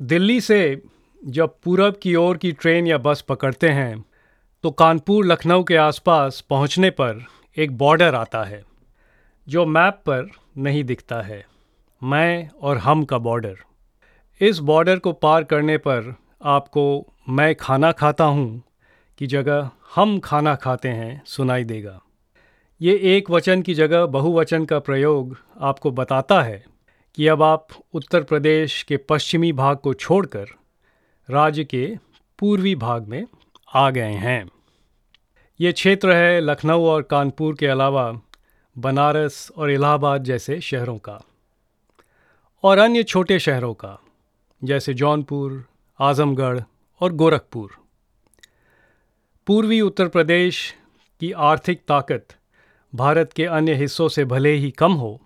दिल्ली से जब पूरब की ओर की ट्रेन या बस पकड़ते हैं तो कानपुर, लखनऊ के आसपास पहुँचने पर एक बॉर्डर आता है, जो मैप पर नहीं दिखता है। मैं और हम का बॉर्डर। इस बॉर्डर को पार करने पर आपको मैं खाना खाता हूँ की जगह हम खाना खाते हैं सुनाई देगा। ये एक वचन की जगह बहुवचन का प्रयोग आपको बताता है। कि अब आप उत्तर प्रदेश के पश्चिमी भाग को छोड़कर राज्य के पूर्वी भाग में आ गए हैं। ये क्षेत्र है लखनऊ और कानपुर के अलावा बनारस और इलाहाबाद जैसे शहरों का और अन्य छोटे शहरों का, जैसे जौनपुर, आज़मगढ़ और गोरखपुर। पूर्वी उत्तर प्रदेश की आर्थिक ताकत भारत के अन्य हिस्सों से भले ही कम हो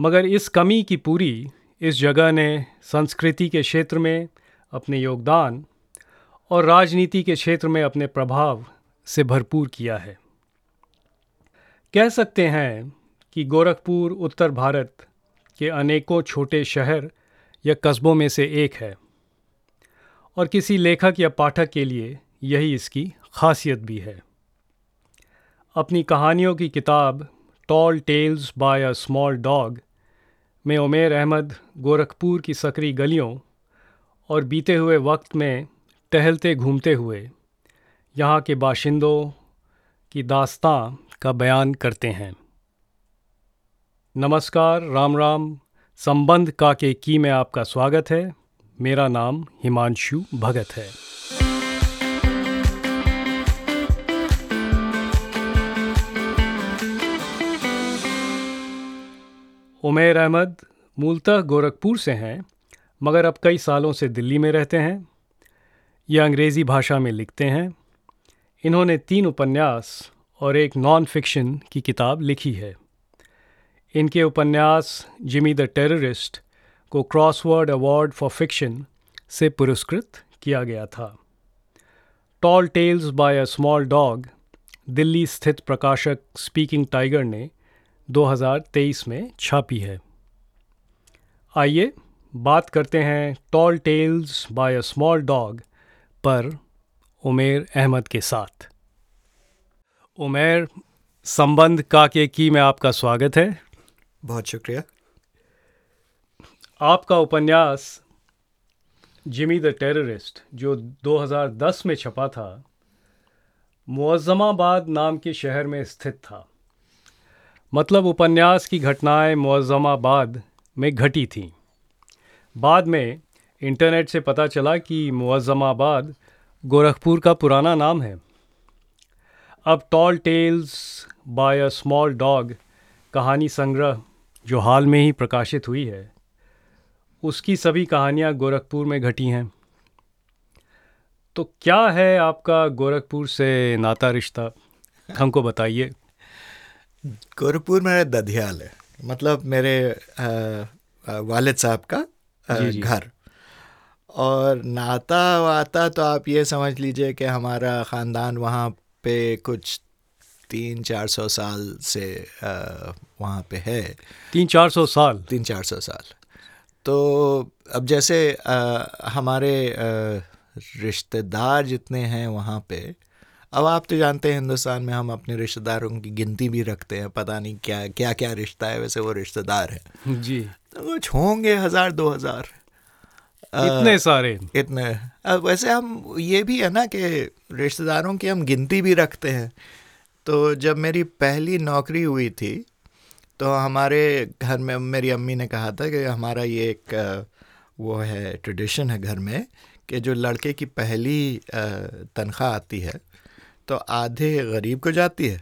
मगर इस कमी की पूरी इस जगह ने संस्कृति के क्षेत्र में अपने योगदान और राजनीति के क्षेत्र में अपने प्रभाव से भरपूर किया है। कह सकते हैं कि गोरखपुर, उत्तर भारत के अनेकों छोटे शहर या कस्बों में से एक है और किसी लेखक या पाठक के लिए यही इसकी खासियत भी है। अपनी कहानियों की किताब tall tales by a small dog में उमेर अहमद गोरखपुर की सकरी गलियों और बीते हुए वक्त में टहलते घूमते हुए यहाँ के बाशिंदों की दास्तां का बयान करते हैं। नमस्कार, राम राम। संबंध का के की में आपका स्वागत है। मेरा नाम हिमांशु भगत है। उमेर अहमद मूलतः गोरखपुर से हैं, मगर अब कई सालों से दिल्ली में रहते हैं। ये अंग्रेज़ी भाषा में लिखते हैं। इन्होंने तीन उपन्यास और एक नॉन फिक्शन की किताब लिखी है। इनके उपन्यास जिमी द टेररिस्ट को क्रॉसवर्ड अवार्ड फॉर फिक्शन से पुरस्कृत किया गया था। Tall tales by a small dog Delhi स्थित प्रकाशक स्पीकिंग टाइगर ने 2023 में छापी है। आइए बात करते हैं tall tales by a small dog पर उमेर अहमद के साथ। उमेर संबंध काके की में आपका स्वागत है। बहुत शुक्रिया। आपका उपन्यास जिमी द टेररिस्ट जो 2010 में छपा था मुआज़माबाद नाम के शहर में स्थित था। मतलब उपन्यास की घटनाएँ मुअज़्ज़माबाद में घटी थीं। बाद में इंटरनेट से पता चला कि मुअज़्ज़माबाद गोरखपुर का पुराना नाम है। अब tall tales by a small dog कहानी संग्रह जो हाल में ही प्रकाशित हुई है, उसकी सभी कहानियाँ गोरखपुर में घटी हैं। तो क्या है आपका गोरखपुर से नाता रिश्ता? हमको बताइए। गोरखपुर मेरा दधियाल है। मतलब मेरे आ, आ, वालिद साहब का आ, जी, जी। घर। और नाता वाता तो आप ये समझ लीजिए कि हमारा ख़ानदान वहाँ पे कुछ तीन चार सौ साल से वहाँ पे है। तीन चार सौ साल? तीन चार सौ साल। तो अब जैसे हमारे रिश्तेदार जितने हैं वहाँ पे अब आप तो जानते हैं हिंदुस्तान में हम अपने रिश्तेदारों की गिनती भी रखते हैं पता नहीं क्या क्या क्या रिश्ता है वैसे वो रिश्तेदार है। जी। तो कुछ होंगे हज़ार दो हज़ार। इतने सारे। इतने। अब वैसे हम ये भी है ना कि रिश्तेदारों की हम गिनती भी रखते हैं। तो जब मेरी पहली नौकरी हुई थी तो हमारे घर में मेरी अम्मी ने कहा था कि हमारा ये एक वो है ट्रेडिशन है घर में कि जो लड़के की पहली तनख्वाह आती है तो आधे गरीब को जाती है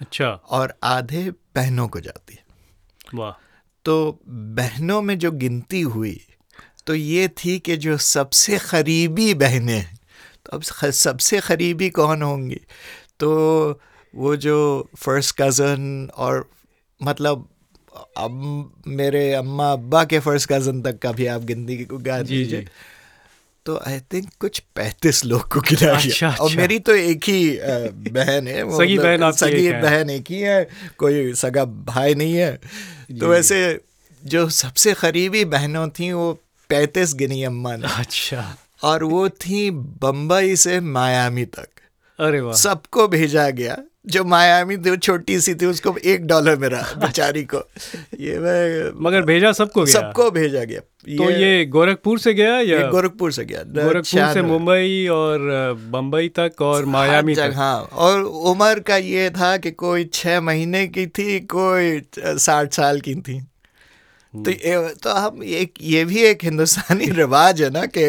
अच्छा। और आधे बहनों को जाती है। वाह। तो बहनों में जो गिनती हुई तो ये थी कि जो सबसे करीबी बहनें हैं तो अब सबसे करीबी कौन होंगी? तो वो जो फ़र्स्ट कज़न और मतलब अब मेरे अम्मा अब्बा के फ़र्स्ट कज़न तक का भी आप गिनती को गा जी, दीजिए। जी। तो आई थिंक कुछ पैंतीस लोग को गिना अच्छा, गया और अच्छा। मेरी तो एक ही बहन है वो सगी बहन आपकी सगी एक बहन एक ही है कोई सगा भाई नहीं है। तो वैसे जो। सबसे करीबी बहनों थी वो पैंतीस गिनी अम्मा ने। अच्छा। और वो थी बम्बई से मायामी तक। अरे वाह। सबको भेजा गया। जो मायामी थी वो छोटी सी थी उसको एक डॉलर मिला बेचारी को। ये मैं मगर भेजा सबको गया? सबको भेजा गया। ये, तो ये गोरखपुर से गया या गोरखपुर से गया। गोरखपुर से मुंबई और बम्बई तक और मायामी तक? हाँ। और उम्र का ये था कि कोई छः महीने की थी कोई साठ साल की थी। तो ये तो हम एक ये भी एक हिंदुस्तानी रिवाज है ना कि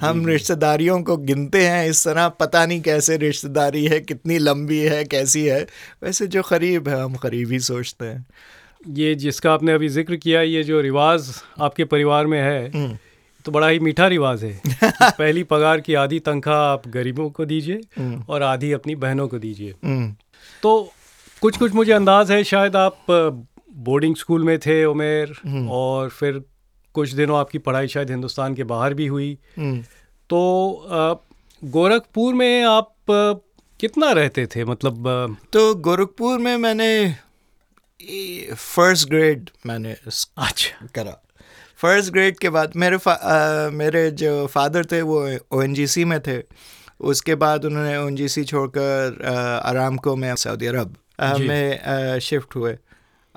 हम रिश्तेदारियों को गिनते हैं इस तरह पता नहीं कैसे रिश्तेदारी है कितनी लंबी है कैसी है। वैसे जो करीब है हम करीब ही सोचते हैं। ये जिसका आपने अभी ज़िक्र किया ये जो रिवाज आपके परिवार में है तो बड़ा ही मीठा रिवाज है। पहली पगार की आधी तनख्वाह आप गरीबों को दीजिए और आधी अपनी बहनों को दीजिए। हम्म, तो कुछ कुछ मुझे अंदाज है शायद आप बोर्डिंग स्कूल में थे उमेर और फिर कुछ दिनों आपकी पढ़ाई शायद हिंदुस्तान के बाहर भी हुई। हम्म। तो गोरखपुर में आप कितना रहते थे? मतलब तो गोरखपुर में मैंने फ़र्स्ट ग्रेड मैंने अच्छा। करा। फ़र्स्ट ग्रेड के बाद मेरे अ, मेरे जो फादर थे वो ओएनजीसी में थे। उसके बाद उन्होंने ओएनजीसी छोड़कर आराम को में सऊदी अरब में शिफ्ट हुए।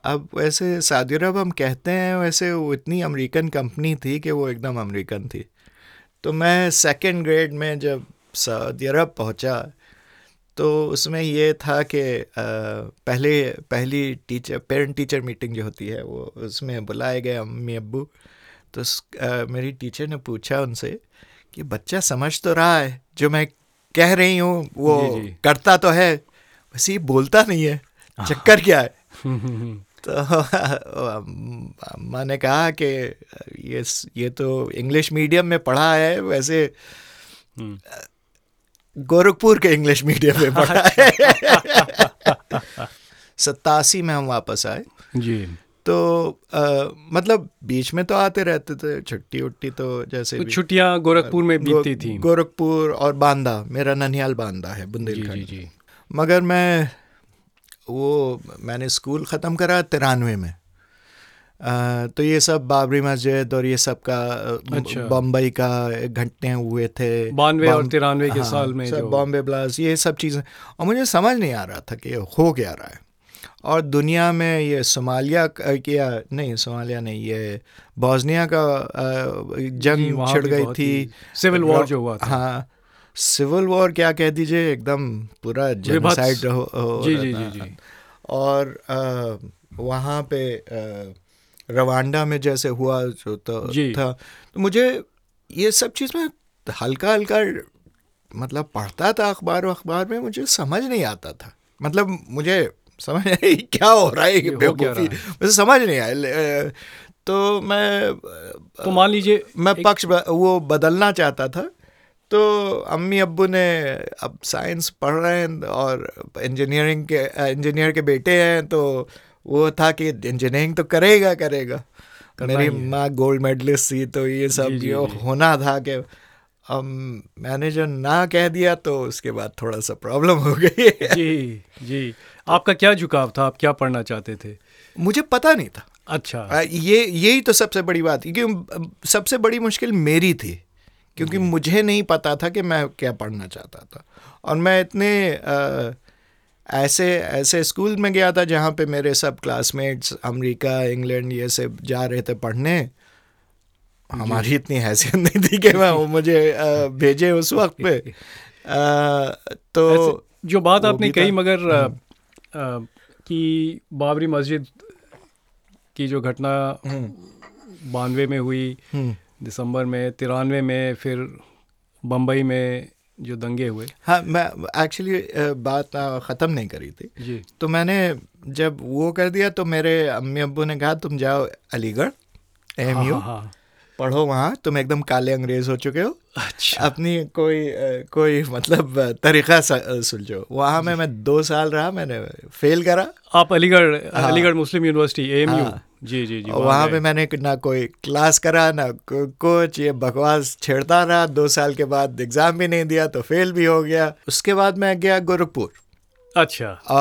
अब वैसे सऊदी अरब हम कहते हैं वैसे वो इतनी अमेरिकन कंपनी थी कि वो एकदम अमेरिकन थी। तो मैं सेकंड ग्रेड में जब सऊदी अरब पहुँचा तो उसमें ये था कि पहले पहली टीचर पेरेंट टीचर मीटिंग जो होती है वो उसमें बुलाए गए अम्मी अब्बू। तो उस- अ, मेरी टीचर ने पूछा उनसे कि बच्चा समझ तो रहा है जो मैं कह रही हूँ वो जी, जी। करता तो है वैसे ये बोलता नहीं है। चक्कर क्या है? तो अम- अम्मा ने कहा कि ये ये तो इंग्लिश मीडियम में पढ़ा है वैसे हम्म। गोरखपुर के इंग्लिश मीडियम में पढ़ा है। सतासी में हम वापस आए। जी। तो अ, मतलब बीच में तो आते रहते थे छुट्टी उट्टी तो जैसे तो छुट्टियाँ गोरखपुर में बीतती गो- थी। गोरखपुर और बांदा मेरा ननिहाल बांदा है जी बुंदेलखंड जी जी। मगर मैं वो मैंने स्कूल ख़त्म करा तिरानवे में। अ, तो ये सब बाबरी मस्जिद और ये सब का अच्छा। बम्बई का घटने हुए थे। बानवे और तिरानवे के हाँ, साल में सब बॉम्बे ब्लास्ट ये सब चीज़ें। और मुझे समझ नहीं आ रहा था कि हो क्या रहा है। और दुनिया में ये सोमालिया किया नहीं सोमालिया नहीं ये बॉस्निया का जंग छिड़ गई थी। सिविल वॉर जो हुआ था। हाँ सिविल वॉर क्या कह दीजिए एकदम पूरा जेनोसाइड हो, हो जी जी जी जी। और अ, वहाँ पे अ, रवांडा में जैसे हुआ जो तो था तो मुझे ये सब चीज़ में हल्का हल्का मतलब पढ़ता था अखबार अखबार में मुझे समझ नहीं आता था। मतलब मुझे समझ नहीं क्या हो रहा है हो बेवकूफ़ी? मुझे समझ नहीं आया तो मैं तो मान लीजिए मैं पक्ष ब- वो बदलना चाहता था तो अम्मी अब्बू ने अब साइंस पढ़ रहे हैं और इंजीनियरिंग के इंजीनियर के बेटे हैं तो वो था कि इंजीनियरिंग तो करेगा करेगा। मेरी माँ गोल्ड मेडलिस्ट थी तो ये सब जी, जी, ये जी। होना था कि अब मैंने जो ना कह दिया तो उसके बाद थोड़ा सा प्रॉब्लम हो गई जी जी। आपका क्या झुकाव था? आप क्या पढ़ना चाहते थे? मुझे पता नहीं था। अच्छा। ये यही तो सबसे बड़ी बात क्योंकि सबसे बड़ी मुश्किल मेरी थी। क्योंकि मुझे नहीं पता था कि मैं क्या पढ़ना चाहता था। और मैं इतने आ, ऐसे ऐसे स्कूल में गया था जहाँ पे मेरे सब क्लासमेट्स अमेरिका इंग्लैंड ये सब जा रहे थे पढ़ने। हमारी इतनी हैसियत नहीं थी कि मैं वो मुझे आ, भेजे उस वक्त पे। आ, तो जो बात आपने कही मगर अ, अ, कि बाबरी मस्जिद की जो घटना बानवे में हुई हम्म, दिसंबर में तिरानवे में फिर बम्बई में जो दंगे हुए। हाँ मैं एक्चुअली बात ख़त्म नहीं करी थी। जी। तो मैंने जब वो कर दिया तो मेरे अम्मी अब्बू ने कहा तुम जाओ अलीगढ़ एम हाँ, यू हाँ, हाँ। पढ़ो वहाँ तुम एकदम काले अंग्रेज़ हो चुके हो। अच्छा। अपनी कोई कोई मतलब तरीका सुलझो। वहाँ में मैं दो साल रहा मैंने फेल करा। आप अलीगढ़ हाँ। अलीगढ़ मुस्लिम यूनिवर्सिटी एएमयू हाँ। जी जी जी और वहाँ। पे मैंने ना कोई क्लास करा ना को, कोच ये बकवास छेड़ता रहा। दो साल के बाद एग्ज़ाम भी नहीं दिया तो फेल भी हो गया। उसके बाद मैं गया गोरखपुर अच्छा। अ,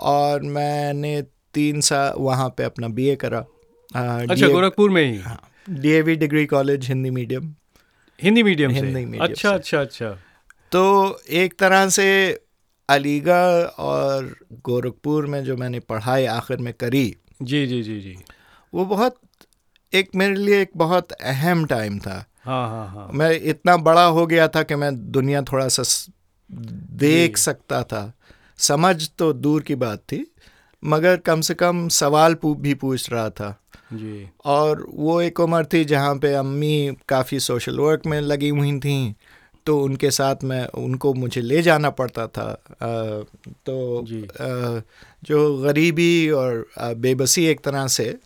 और मैंने तीन साल वहाँ पे अपना बीए करा। अ, अच्छा गोरखपुर में ही? हाँ DAV degree college Hindi medium. Hindi medium Hindi medium अच्छा अच्छा अच्छा। तो एक तरह से अलीगढ़ और गोरखपुर में जो मैंने पढ़ाई आखिर में करी। जी जी जी जी। वो बहुत एक मेरे लिए एक बहुत अहम टाइम था। हाँ हाँ हाँ। मैं इतना बड़ा हो गया था कि मैं दुनिया थोड़ा सा देख सकता था। समझ तो दूर की बात थी मगर कम से कम सवाल भी पूछ रहा था। जी। और वो एक उम्र थी जहाँ पे अम्मी काफ़ी सोशल वर्क में लगी हुई थी तो उनके साथ मैं उनको मुझे ले जाना पड़ता था। अ, तो जी। अ, जो गरीबी और बेबसी एक तरह से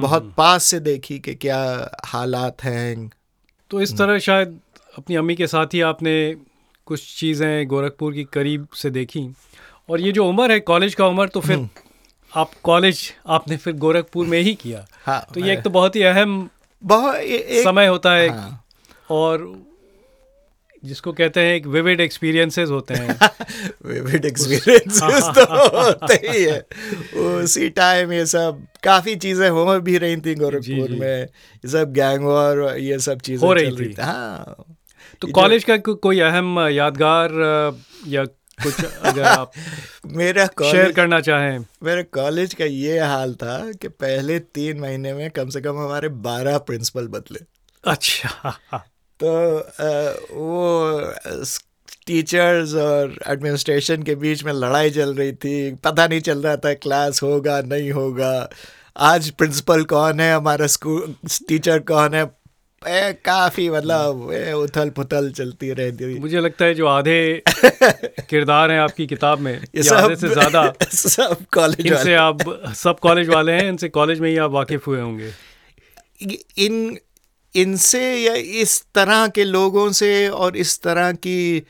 बहुत पास से देखी कि क्या हालात हैं। तो इस तरह शायद अपनी अम्मी के साथ ही आपने कुछ चीज़ें गोरखपुर की करीब से देखी। और ये जो उम्र है कॉलेज का उम्र तो फिर आप कॉलेज आपने फिर गोरखपुर में ही किया। हाँ तो ये एक तो बहुत ही अहम बहुत समय होता है हाँ, और जिसको कहते हैं एक विविड एक्सपीरियंसेस होते हैं। विविड एक्सपीरियंसेस तो होते ही है। उसी टाइम ये सब काफ़ी चीज़ें हो भी रही थी गोरखपुर में। ये सब गैंग वॉर और ये सब चीज़ें हो रही थी। हाँ। तो कॉलेज का को, कोई अहम यादगार या कुछ अगर आप मेरा शेयर करना चाहें। मेरे कॉलेज का ये हाल था कि पहले तीन महीने में कम से कम हमारे बारह प्रिंसिपल बदले। अच्छा। तो वो टीचर्स और एडमिनिस्ट्रेशन के बीच में लड़ाई चल रही थी। पता नहीं चल रहा था क्लास होगा नहीं होगा। आज प्रिंसिपल कौन है? हमारा स्कूल टीचर कौन है? ए, काफ़ी मतलब उथल पुथल चलती रहती थी मुझे लगता है जो आधे किरदार हैं आपकी किताब में ये ये आधे से ज़्यादा सब कॉलेज इनसे वाले। आप सब कॉलेज वाले हैं इनसे कॉलेज में ही आप वाकिफ हुए होंगे। इन इनसे या इस तरह के लोगों से और इस तरह की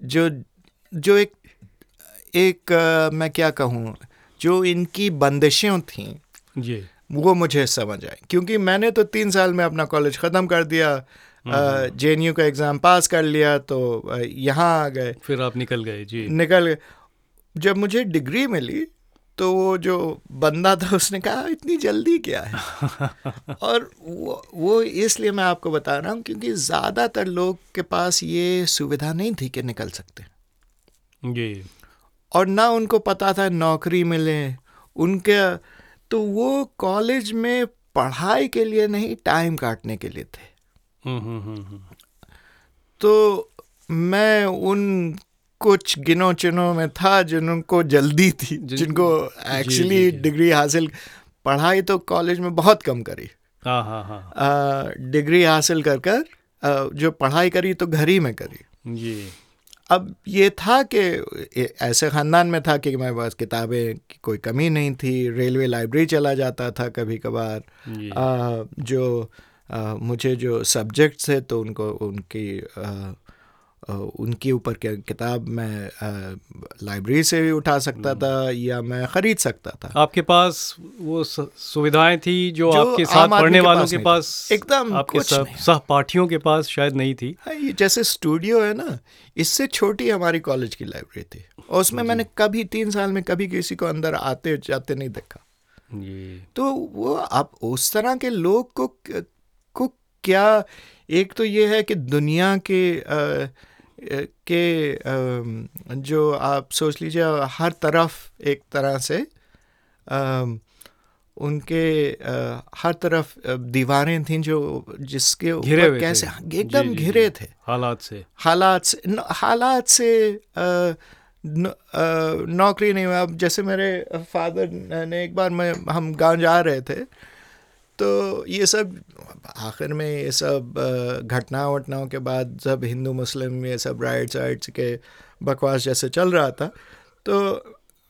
जो जो एक एक अ, मैं क्या कहूँ जो इनकी बंदिशें थीं जी। वो मुझे समझ आई क्योंकि मैंने तो तीन साल में अपना कॉलेज ख़त्म कर दिया जे एन यू का एग्ज़ाम पास कर लिया तो यहाँ आ गए। फिर आप निकल गए जी। निकल गए। जब मुझे डिग्री मिली तो वो जो बंदा था उसने कहा इतनी जल्दी क्या है? और वो वो इसलिए मैं आपको बता रहा हूँ क्योंकि ज़्यादातर लोग के पास ये सुविधा नहीं थी कि निकल सकते। जी। और ना उनको पता था नौकरी मिले उनके तो वो कॉलेज में पढ़ाई के लिए नहीं टाइम काटने के लिए थे। हम्म हम्म हम्म। तो मैं उन कुछ गिनों चुनों में था जिनको जल्दी थी जिन- जिनको एक्चुअली। डिग्री हासिल पढ़ाई तो कॉलेज में बहुत कम करी। हाँ हाँ हाँ डिग्री हासिल कर कर आ, जो पढ़ाई करी तो घर ही में करी। जी। अब ये था कि ऐसे ख़ानदान में था कि मेरे पास किताबें की कोई कमी नहीं थी रेलवे लाइब्रेरी चला जाता था कभी कभार आ, जो आ, मुझे जो सब्जेक्ट्स है तो उनको उनकी उनके ऊपर क्या किताब मैं लाइब्रेरी से भी उठा सकता हम्म। था या मैं ख़रीद सकता था। आपके पास वो सुविधाएँ थी जो, जो आपके साथ पढ़ने वालों के पास एकदम आपके सहपाठियों के पास शायद नहीं थी। हाँ, ये जैसे स्टूडियो है ना इससे छोटी हमारी कॉलेज की लाइब्रेरी थी। और उसमें मैंने कभी तीन साल में कभी किसी को अंदर आते जाते नहीं देखा। तो वो आप उस तरह के लोग को को क्या एक तो ये है कि दुनिया के अ, के जो आप सोच लीजिए हर तरफ़ एक तरह से उनके हर तरफ़ दीवारें थीं जो जिसके ऊपर कैसे एकदम जी, जी, घिरे। थे। हालात से। हालात से हालात से नौकरी नहीं हुआ अब जैसे मेरे फादर ने एक बार मैं हम गाँव जा रहे थे तो ये सब आखिर में ये सब घटना वटनाओं के बाद जब हिंदू मुस्लिम ये सब राइट्स वाइट्स के बकवास जैसे चल रहा था तो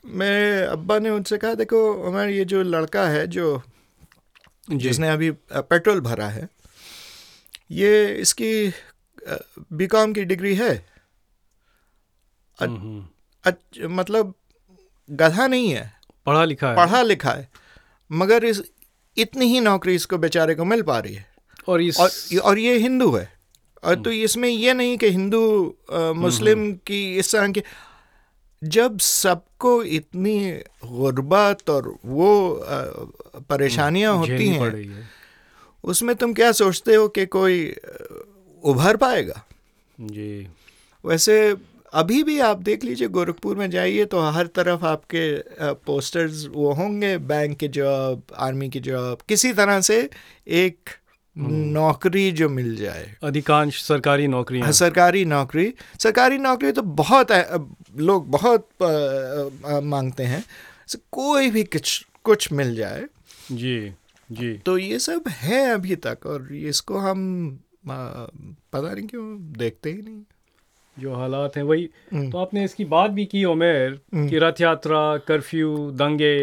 मेरे अब्बा ने उनसे कहा देखो हमारा ये जो लड़का है जो जिसने अभी पेट्रोल भरा है ये इसकी बीकॉम की डिग्री है। हम्म, हम्म। मतलब गधा नहीं है। पढ़ा लिखा है। पढ़ा लिखा है। मगर इस इतनी ही नौकरी इसको बेचारे को मिल पा रही है। और इस और और ये हिंदू है। और तो इसमें ये नहीं कि हिंदू मुस्लिम की इस तरह की जब सबको इतनी गुर्बत और वो परेशानियाँ होती हैं है। उसमें तुम क्या सोचते हो कि कोई उभर पाएगा? जी। वैसे अभी भी आप देख लीजिए गोरखपुर में जाइए तो हर तरफ़ आपके पोस्टर्स वो होंगे बैंक के जॉब आर्मी की जॉब किसी तरह से एक नौकरी जो मिल जाए। अधिकांश सरकारी नौकरी हाँ, सरकारी नौकरी। सरकारी नौकरी तो बहुत लोग बहुत मांगते हैं। कोई भी कुछ कुछ मिल जाए। जी जी। तो ये सब है अभी तक और इसको हम पता नहीं क्यों देखते ही नहीं। जो हालात हैं वही हम्म। तो आपने इसकी बात भी की उमेर हम्म। कि रथ यात्रा कर्फ्यू दंगे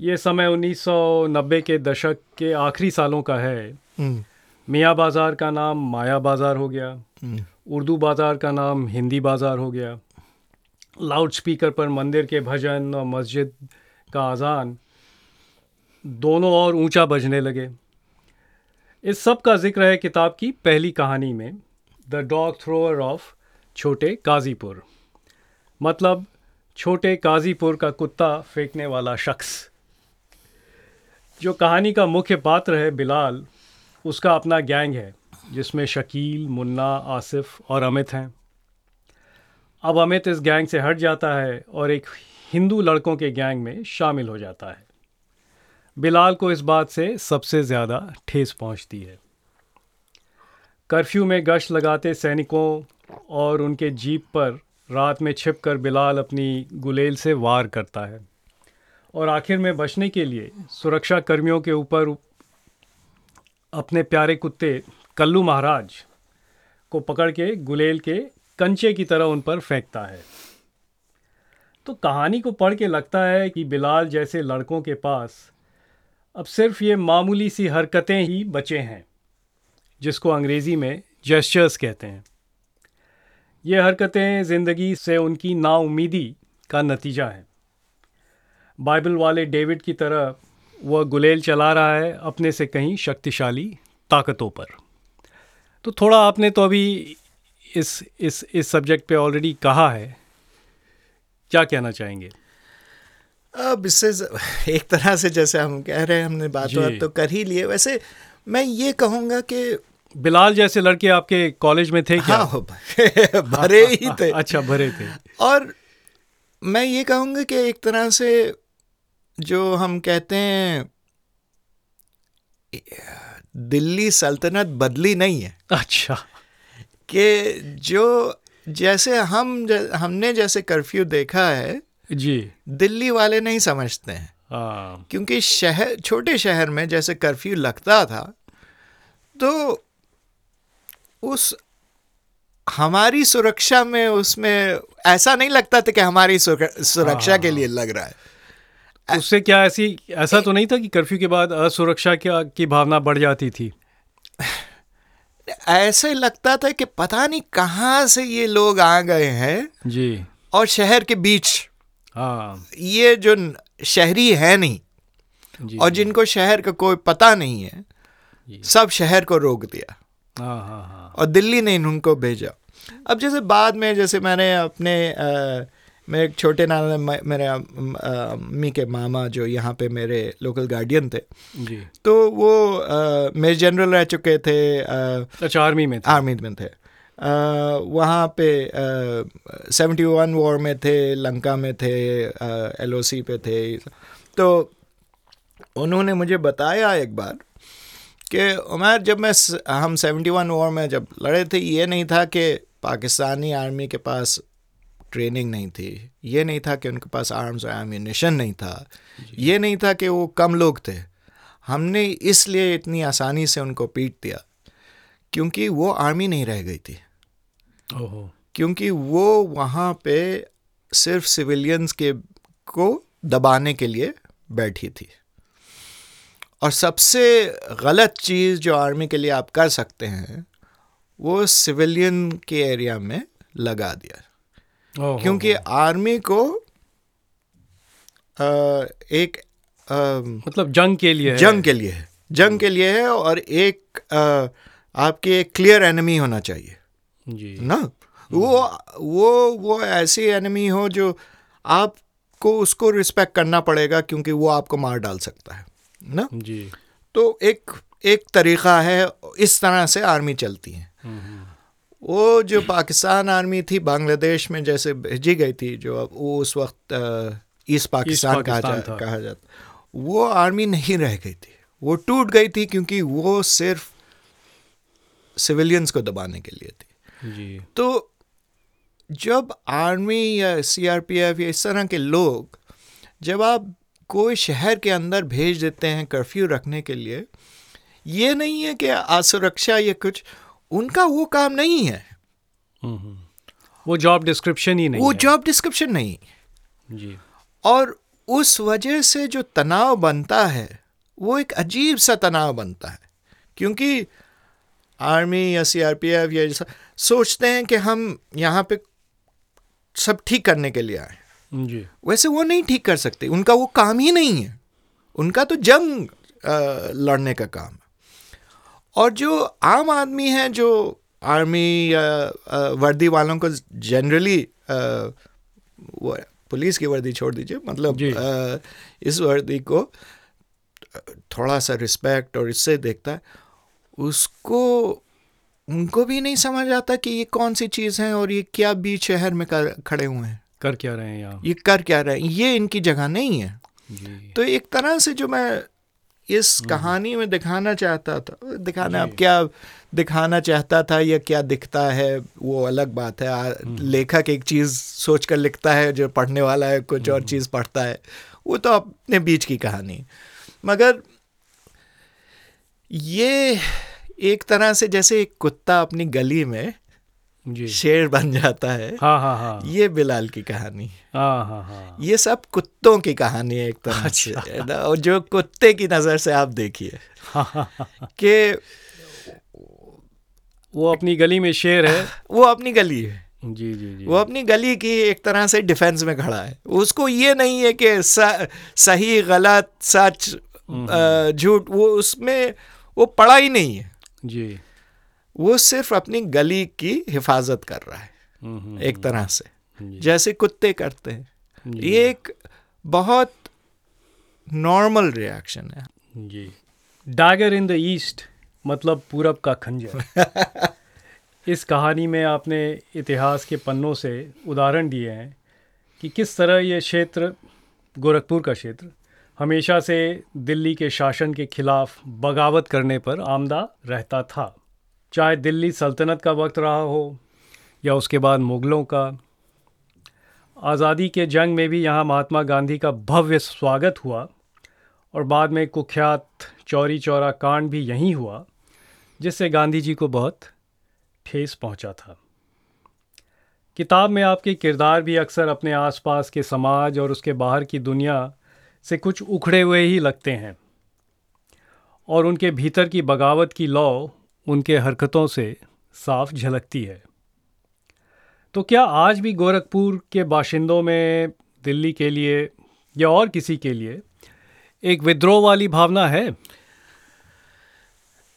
ये समय 1990 के दशक के आखिरी सालों का है हम्म। मियाँ बाज़ार का नाम माया बाज़ार हो गया उर्दू बाज़ार का नाम हिंदी बाज़ार हो गया लाउड स्पीकर पर मंदिर के भजन और मस्जिद का अजान दोनों और ऊँचा बजने लगे इस सब का ज़िक्र है किताब की पहली कहानी में द डॉग थ्रोअर ऑफ़ छोटे काजीपुर मतलब छोटे काजीपुर का कुत्ता फेंकने वाला शख्स। जो कहानी का मुख्य पात्र है बिलाल, उसका अपना गैंग है, जिसमें शकील, मुन्ना, आसिफ और अमित हैं। अब अमित इस गैंग से हट जाता है और एक हिंदू लड़कों के गैंग में शामिल हो जाता है। बिलाल को इस बात से सबसे ज़्यादा ठेस पहुँचती है। कर्फ्यू में गश्त लगाते सैनिकों और उनके जीप पर रात में छिप कर बिलाल अपनी गुलेल से वार करता है और आखिर में बचने के लिए सुरक्षा कर्मियों के ऊपर अपने प्यारे कुत्ते कल्लू महाराज को पकड़ के गुलेल के कंचे की तरह उन पर फेंकता है। तो कहानी को पढ़ के लगता है कि बिलाल जैसे लड़कों के पास अब सिर्फ़ ये मामूली सी हरकतें ही बचे हैं। जिसको अंग्रेज़ी में जेस्चर्स कहते हैं। ये हरकतें ज़िंदगी से उनकी नाउमीदी का नतीजा है। बाइबल वाले डेविड की तरह वह गुलेल चला रहा है अपने से कहीं शक्तिशाली ताकतों पर। तो थोड़ा आपने तो अभी इस इस इस सब्जेक्ट पे ऑलरेडी कहा है। क्या कहना चाहेंगे? अब इससे एक तरह से जैसे हम कह रहे हैं हमने बात बात तो कर ही लिए वैसे मैं ये कहूँगा कि बिलाल जैसे लड़के आपके कॉलेज में थे क्या? हाँ, भरे ही थे। अच्छा भरे थे। और मैं ये कहूँगा कि एक तरह से जो हम कहते हैं दिल्ली सल्तनत बदली नहीं है। अच्छा। कि जो जैसे हम हमने जैसे कर्फ्यू देखा है जी। दिल्ली वाले नहीं समझते हैं। आ, हाँ। क्योंकि शहर छोटे शहर में जैसे कर्फ्यू लगता था तो उस हमारी सुरक्षा में उसमें ऐसा नहीं लगता था कि हमारी सुरक्षा के लिए लग रहा है। उससे क्या ऐसी ऐसा तो नहीं था कि कर्फ्यू के बाद असुरक्षा क्या की भावना बढ़ जाती थी? ऐसे लगता था कि पता नहीं कहाँ से ये लोग आ गए हैं जी। और शहर के बीच। हाँ। ये जो शहरी है नहीं और जिनको शहर का कोई पता नहीं है सब शहर को रोक दिया। हाँ हाँ हाँ। और दिल्ली ने उनको भेजा। अब जैसे बाद में जैसे मैंने अपने आ, मेरे एक छोटे नाना मेरे अम्मी के मामा जो यहाँ पे मेरे लोकल गार्डियन थे जी। तो वो मेरे जनरल रह चुके थे अच्छा आर्मी में थे। आर्मी में थे। वहाँ पे सेवेंटी वन वॉर में थे लंका में थे एल ओ सी पे थे। तो उन्होंने मुझे बताया एक बार कि उमर जब मैं हम सेवेंटी वन वॉर में जब लड़े थे ये नहीं था कि पाकिस्तानी आर्मी के पास ट्रेनिंग नहीं थी ये नहीं था कि उनके पास आर्म्स और एम्यूनेशन नहीं था ये नहीं था कि वो कम लोग थे। हमने इसलिए इतनी आसानी से उनको पीट दिया क्योंकि वो आर्मी नहीं रह गई थी। ओहो। क्योंकि वो वहाँ पे सिर्फ़ सिविलियंस के को दबाने के लिए बैठी थी। और सबसे गलत चीज़ जो आर्मी के लिए आप कर सकते हैं वो सिविलियन के एरिया में लगा दिया। क्योंकि आर्मी को आ, एक आ, मतलब जंग के लिए जंग है। के लिए है। जंग के लिए है और एक आ, आपके एक क्लियर एनिमी होना चाहिए। जी। ना? वो वो वो ऐसी एनिमी हो जो आपको उसको रिस्पेक्ट करना पड़ेगा क्योंकि वो आपको मार डाल सकता है। ना? जी। तो एक एक तरीक़ा है इस तरह से आर्मी चलती है। वो जो पाकिस्तान आर्मी थी बांग्लादेश में जैसे भेजी गई थी जो अब वो उस वक्त ईस्ट पाकिस्तान, कहा, जा, कहा जाता वो आर्मी नहीं रह गई थी। वो टूट गई थी क्योंकि वो सिर्फ़ सिविलियंस को दबाने के लिए थी। जी। तो जब आर्मी या सीआरपीएफ या इस तरह के लोग जब आप कोई शहर के अंदर भेज देते हैं कर्फ्यू रखने के लिए ये नहीं है कि असुरक्षा या कुछ उनका वो काम नहीं है। हम्म। वो जॉब डिस्क्रिप्शन ही नहीं वो जॉब डिस्क्रिप्शन नहीं। जी। और उस वजह से जो तनाव बनता है वो एक अजीब सा तनाव बनता है। क्योंकि आर्मी या सीआरपीएफ या जैसा सोचते हैं कि हम यहाँ पे सब ठीक करने के लिए आए। जी। वैसे वो नहीं ठीक कर सकते उनका वो काम ही नहीं है। उनका तो जंग लड़ने का काम है। और जो आम आदमी है जो आर्मी या वर्दी वालों को जनरली वो पुलिस की वर्दी छोड़ दीजिए मतलब आ, इस वर्दी को थोड़ा सा रिस्पेक्ट और इससे देखता है उसको उनको भी नहीं समझ आता कि ये कौन सी चीज़ है और ये क्या बीच शहर में खड़े हुए हैं। कर क्या रहे हैं यहाँ ये कर क्या रहे हैं? ये इनकी जगह नहीं है। तो एक तरह से जो मैं इस हम्म। कहानी में दिखाना चाहता था दिखाना अब क्या दिखाना चाहता था या क्या दिखता है वो अलग बात है। हम्म। लेखक एक चीज़ सोच कर लिखता है जो पढ़ने वाला है कुछ और हम्म। चीज़ पढ़ता है। वो तो अपने बीच की कहानी। मगर ये एक तरह से जैसे एक कुत्ता अपनी गली में शेर बन जाता है। हाँ हाँ हाँ। ये बिलाल की कहानी। हाँ हाँ हाँ। ये सब कुत्तों की कहानी है एक तरह अच्छा। से और जो कुत्ते की नज़र से आप देखिए हाँ, हाँ, हाँ, कि वो अपनी गली में शेर है। वो अपनी गली है। जी जी जी। वो अपनी गली की एक तरह से डिफेंस में खड़ा है। उसको ये नहीं है कि सही गलत सच हम्म। झूठ वो उसमें वो पड़ा ही नहीं है। जी। वो सिर्फ़ अपनी गली की हिफाजत कर रहा है हम्म, हम्म, एक तरह से। जैसे कुत्ते करते हैं। ये एक बहुत नॉर्मल रिएक्शन है। जी। डैगर इन द ईस्ट मतलब पूरब का खंजर। इस कहानी में आपने इतिहास के पन्नों से उदाहरण दिए हैं कि किस तरह ये क्षेत्र गोरखपुर का क्षेत्र हमेशा से दिल्ली के शासन के खिलाफ बगावत करने पर आमदा रहता था। चाहे दिल्ली सल्तनत का वक्त रहा हो या उसके बाद मुग़लों का, आज़ादी के जंग में भी यहाँ महात्मा गांधी का भव्य स्वागत हुआ और बाद में कुख्यात चौरी चौरा कांड भी यहीं हुआ, जिससे गांधी जी को बहुत ठेस पहुँचा था। किताब में आपके किरदार भी अक्सर अपने आसपास के समाज और उसके बाहर की दुनिया से कुछ उखड़े हुए ही लगते हैं और उनके भीतर की बगावत की लौ उनके हरकतों से साफ़ झलकती है। तो क्या आज भी गोरखपुर के बाशिंदों में दिल्ली के लिए या और किसी के लिए एक विद्रोह वाली भावना है?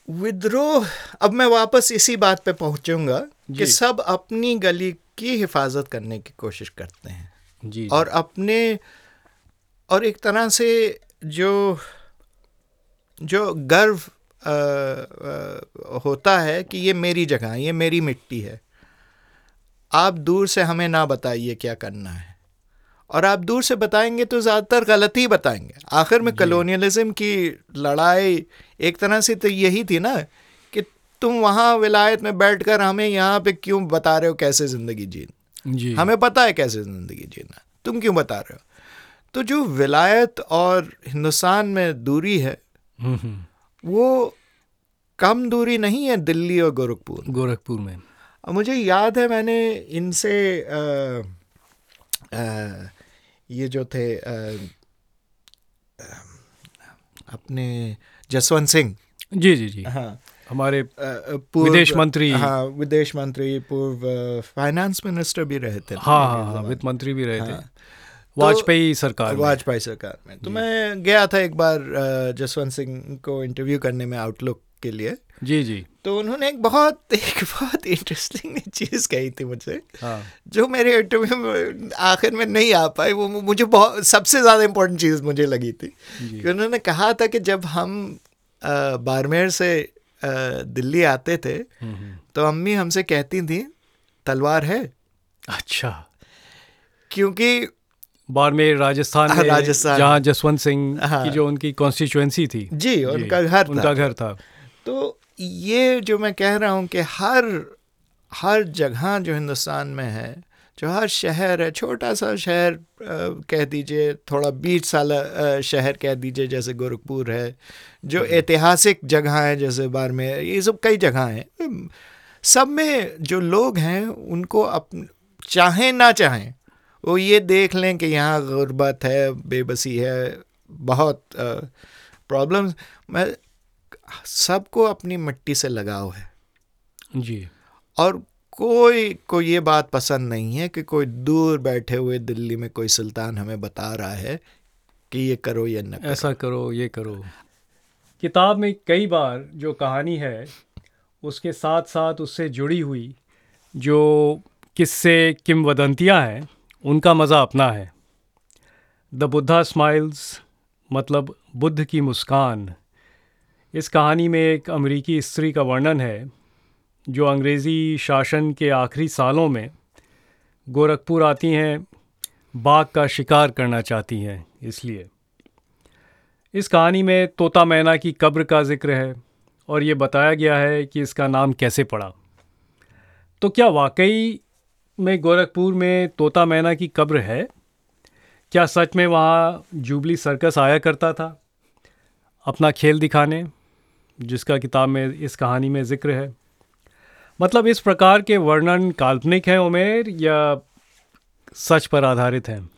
विद्रोह अब मैं वापस इसी बात पे पहुंचूँगा कि सब अपनी गली की हिफाजत करने की कोशिश करते हैं। जी। और अपने और एक तरह से जो जो गर्व होता है कि ये मेरी जगह है ये मेरी मिट्टी है। आप दूर से हमें ना बताइए क्या करना है। और आप दूर से बताएँगे तो ज़्यादातर गलत ही बताएँगे। आखिर में कलोनियलिज्म की लड़ाई एक तरह से तो यही थी ना कि तुम वहाँ विलायत में बैठकर हमें यहाँ पे क्यों बता रहे हो कैसे ज़िंदगी जीना? हमें पता है कैसे ज़िंदगी जीना। तुम क्यों बता रहे हो? तो जो विलायत और हिंदुस्तान में दूरी है हम्म, हम्म। वो कम दूरी नहीं है दिल्ली और गोरखपुर गोरखपुर में। मुझे याद है मैंने इनसे ये जो थे आ, अपने जसवंत सिंह। जी जी जी। हाँ। हमारे पूर्व विदेश मंत्री। हाँ विदेश मंत्री पूर्व फाइनेंस मिनिस्टर भी रहे थे। हाँ हाँ हाँ वित्त मंत्री भी रहे हाँ, थे। वाजपेयी सरकार वाजपेयी सरकार में। तो मैं गया था एक बार जसवंत सिंह को इंटरव्यू करने में आउटलुक के लिए। जी जी। तो उन्होंने एक बहुत एक बहुत इंटरेस्टिंग चीज़ कही थी मुझसे हाँ। जो मेरे इंटरव्यू में आखिर में नहीं आ पाई वो मुझे बहुत सबसे ज़्यादा इम्पोर्टेंट चीज़ मुझे लगी थी। कि उन्होंने कहा था कि जब हम बारमेर से दिल्ली आते थे हम्म, तो अम्मी हमसे कहती थी तलवार है? अच्छा। क्योंकि बाड़मेर राजस्थान हाँ, में राजस्थान। जहाँ जसवंत सिंह हाँ। की जो उनकी कॉन्स्टिट्यूएंसी थी। जी उनका घर उनका घर था। तो ये जो मैं कह रहा हूँ कि हर हर जगह जो हिंदुस्तान में है जो हर शहर है छोटा सा शहर कह दीजिए थोड़ा बीच साल शहर कह दीजिए जैसे गोरखपुर है जो ऐतिहासिक जगह है जैसे बाड़मेर ये सब कई जगह हैं। सब में जो लोग हैं उनको अप चाहें ना चाहें वो ये देख लें कि यहाँ गुर्बत है बेबसी है बहुत प्रॉब्लम्स मैं सबको अपनी मिट्टी से लगाव है। जी। और कोई को ये बात पसंद नहीं है कि कोई दूर बैठे हुए दिल्ली में कोई सुल्तान हमें बता रहा है कि ये करो ये न करो। ऐसा करो ये करो। किताब में कई बार जो कहानी है उसके साथ साथ उससे जुड़ी हुई जो किस्से किंवदंतियाँ हैं उनका मज़ा अपना है। द बुद्धा स्माइल्स मतलब बुद्ध की मुस्कान। इस कहानी में एक अमेरिकी स्त्री का वर्णन है, जो अंग्रेज़ी शासन के आखिरी सालों में गोरखपुर आती हैं, बाघ का शिकार करना चाहती हैं, इसलिए। इस कहानी में तोता मैना की कब्र का ज़िक्र है, और ये बताया गया है कि इसका नाम कैसे पड़ा। तो क्या वाकई में गोरखपुर में तोता मैना की कब्र है। क्या सच में वहाँ जुबली सर्कस आया करता था? अपना खेल दिखाने जिसका किताब में इस कहानी में ज़िक्र है। मतलब इस प्रकार के वर्णन काल्पनिक हैं उमेर या सच पर आधारित हैं?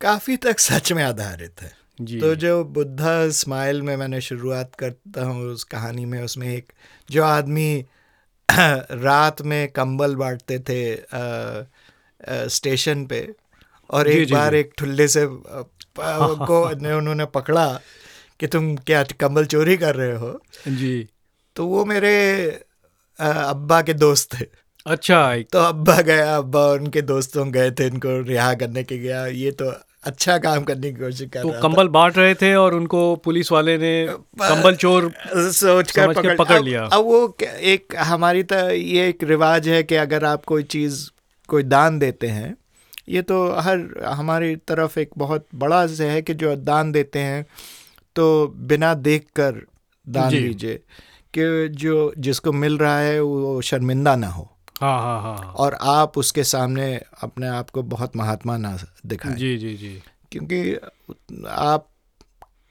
काफ़ी तक सच में आधारित है। जी। तो जो बुद्धा स्माइल में मैंने शुरुआत करता हूँ उस कहानी में उसमें एक जो आदमी रात में कंबल बांटते थे अ, अ, स्टेशन पे और एक जी, बार जी। एक ठुल्ले से को ने उन्होंने पकड़ा कि तुम क्या कंबल चोरी कर रहे हो? जी। तो वो मेरे अ, अब्बा के दोस्त थे। अच्छा तो अब्बा गया अब्बा उनके दोस्तों गए थे इनको रिहा करने के गया ये तो अच्छा काम करने की कोशिश कर तो रहा कंबल बांट रहे थे और उनको पुलिस वाले ने कंबल चोर सोच कर पकड़, पकड़ लिया। अब वो एक हमारी तो ये एक रिवाज है कि अगर आप कोई चीज़ कोई दान देते हैं ये तो हर हमारी तरफ़ एक बहुत बड़ा से है कि जो दान देते हैं तो बिना देख कर दान। दीजिए कि जो जिसको मिल रहा है वो शर्मिंदा ना हो हाँ हाँ हाँ और आप उसके सामने अपने आप को बहुत महात्मा ना दिखाएँ जी जी जी क्योंकि आप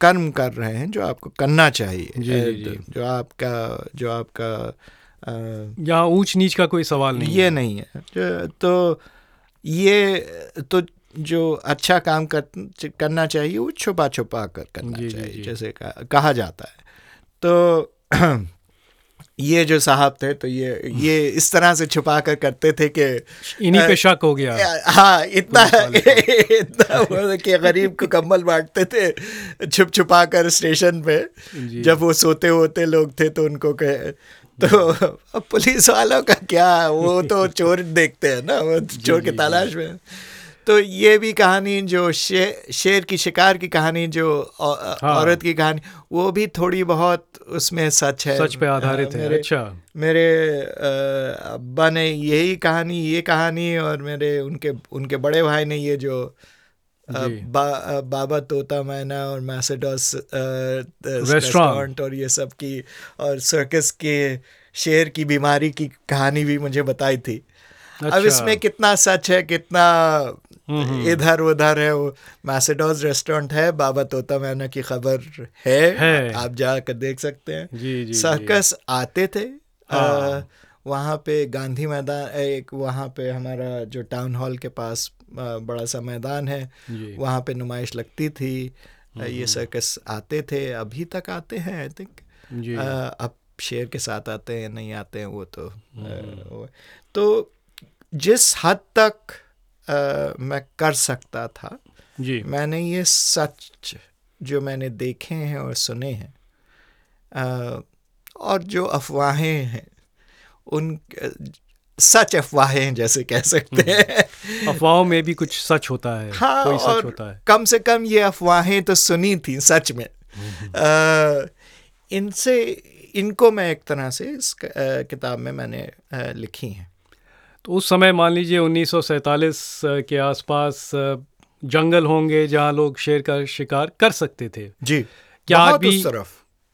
कर्म कर रहे हैं जो आपको करना चाहिए जी, जी, जी। जो आपका जो आपका यहाँ ऊंच नीच का कोई सवाल नहीं ये है। नहीं है तो ये तो जो अच्छा काम कर, करना चाहिए वो छुपा छुपा कर करना जी, जी, चाहिए जी। जैसे कहा, कहा जाता है तो ये जो साहब थे तो ये ये इस तरह से छुपा कर करते थे कि इन्हीं पे शक हो गया। हाँ इतना इतना कि गरीब को कम्बल बांटते थे छुप छुपा कर स्टेशन पे। जब वो सोते होते लोग थे तो उनको कहे तो अब पुलिस वालों का क्या वो तो चोर देखते हैं ना वो चोर की तलाश में। तो ये भी कहानी जो शे, शेर की शिकार की कहानी जो औ- हाँ। औरत की कहानी वो भी थोड़ी बहुत उसमें सच है सच पे आधारित हाँ, है मेरे- अच्छा मेरे अब्बा ने यही कहानी ये कहानी और मेरे उनके उनके बड़े भाई ने ये जो बा, बाबा तोता मैना और मैसेडोस रेस्टोरेंट। और ये सब की और सर्कस के शेर की बीमारी की कहानी भी मुझे बताई थी अच्छा। अब। इसमें कितना सच है कितना। इधर उधर है वो। मैसेडोज रेस्टोरेंट है बाबा तोता मैना की खबर है, है। आप जाकर देख सकते हैं। जी जी जी। सर्कस आते थे। हाँ। वहाँ पे गांधी मैदान एक वहाँ पे हमारा जो टाउन हॉल के पास बड़ा सा मैदान है। वहाँ पे नुमाइश लगती थी। ये सर्कस आते थे। अभी तक आते हैं आई थिंक अब शेर के साथ आते हैं नहीं आते हैं वो तो आ, वो- तो जिस हद तक आ, मैं कर सकता था। जी। मैंने ये सच जो मैंने देखे हैं और सुने हैं और जो अफवाहें हैं उन सच अफवाहें जैसे कह सकते हैं। अफवाहों में भी कुछ सच होता है हाँ कोई सच और होता है। कम से कम ये अफवाहें तो सुनी थी सच में। अ, इनसे इनको मैं एक तरह से इस किताब में मैंने लिखी हैं। तो उस समय मान लीजिए उन्नीस के आसपास जंगल होंगे जहाँ लोग शेर का शिकार कर सकते थे। जी। क्या आज भी तरफ़।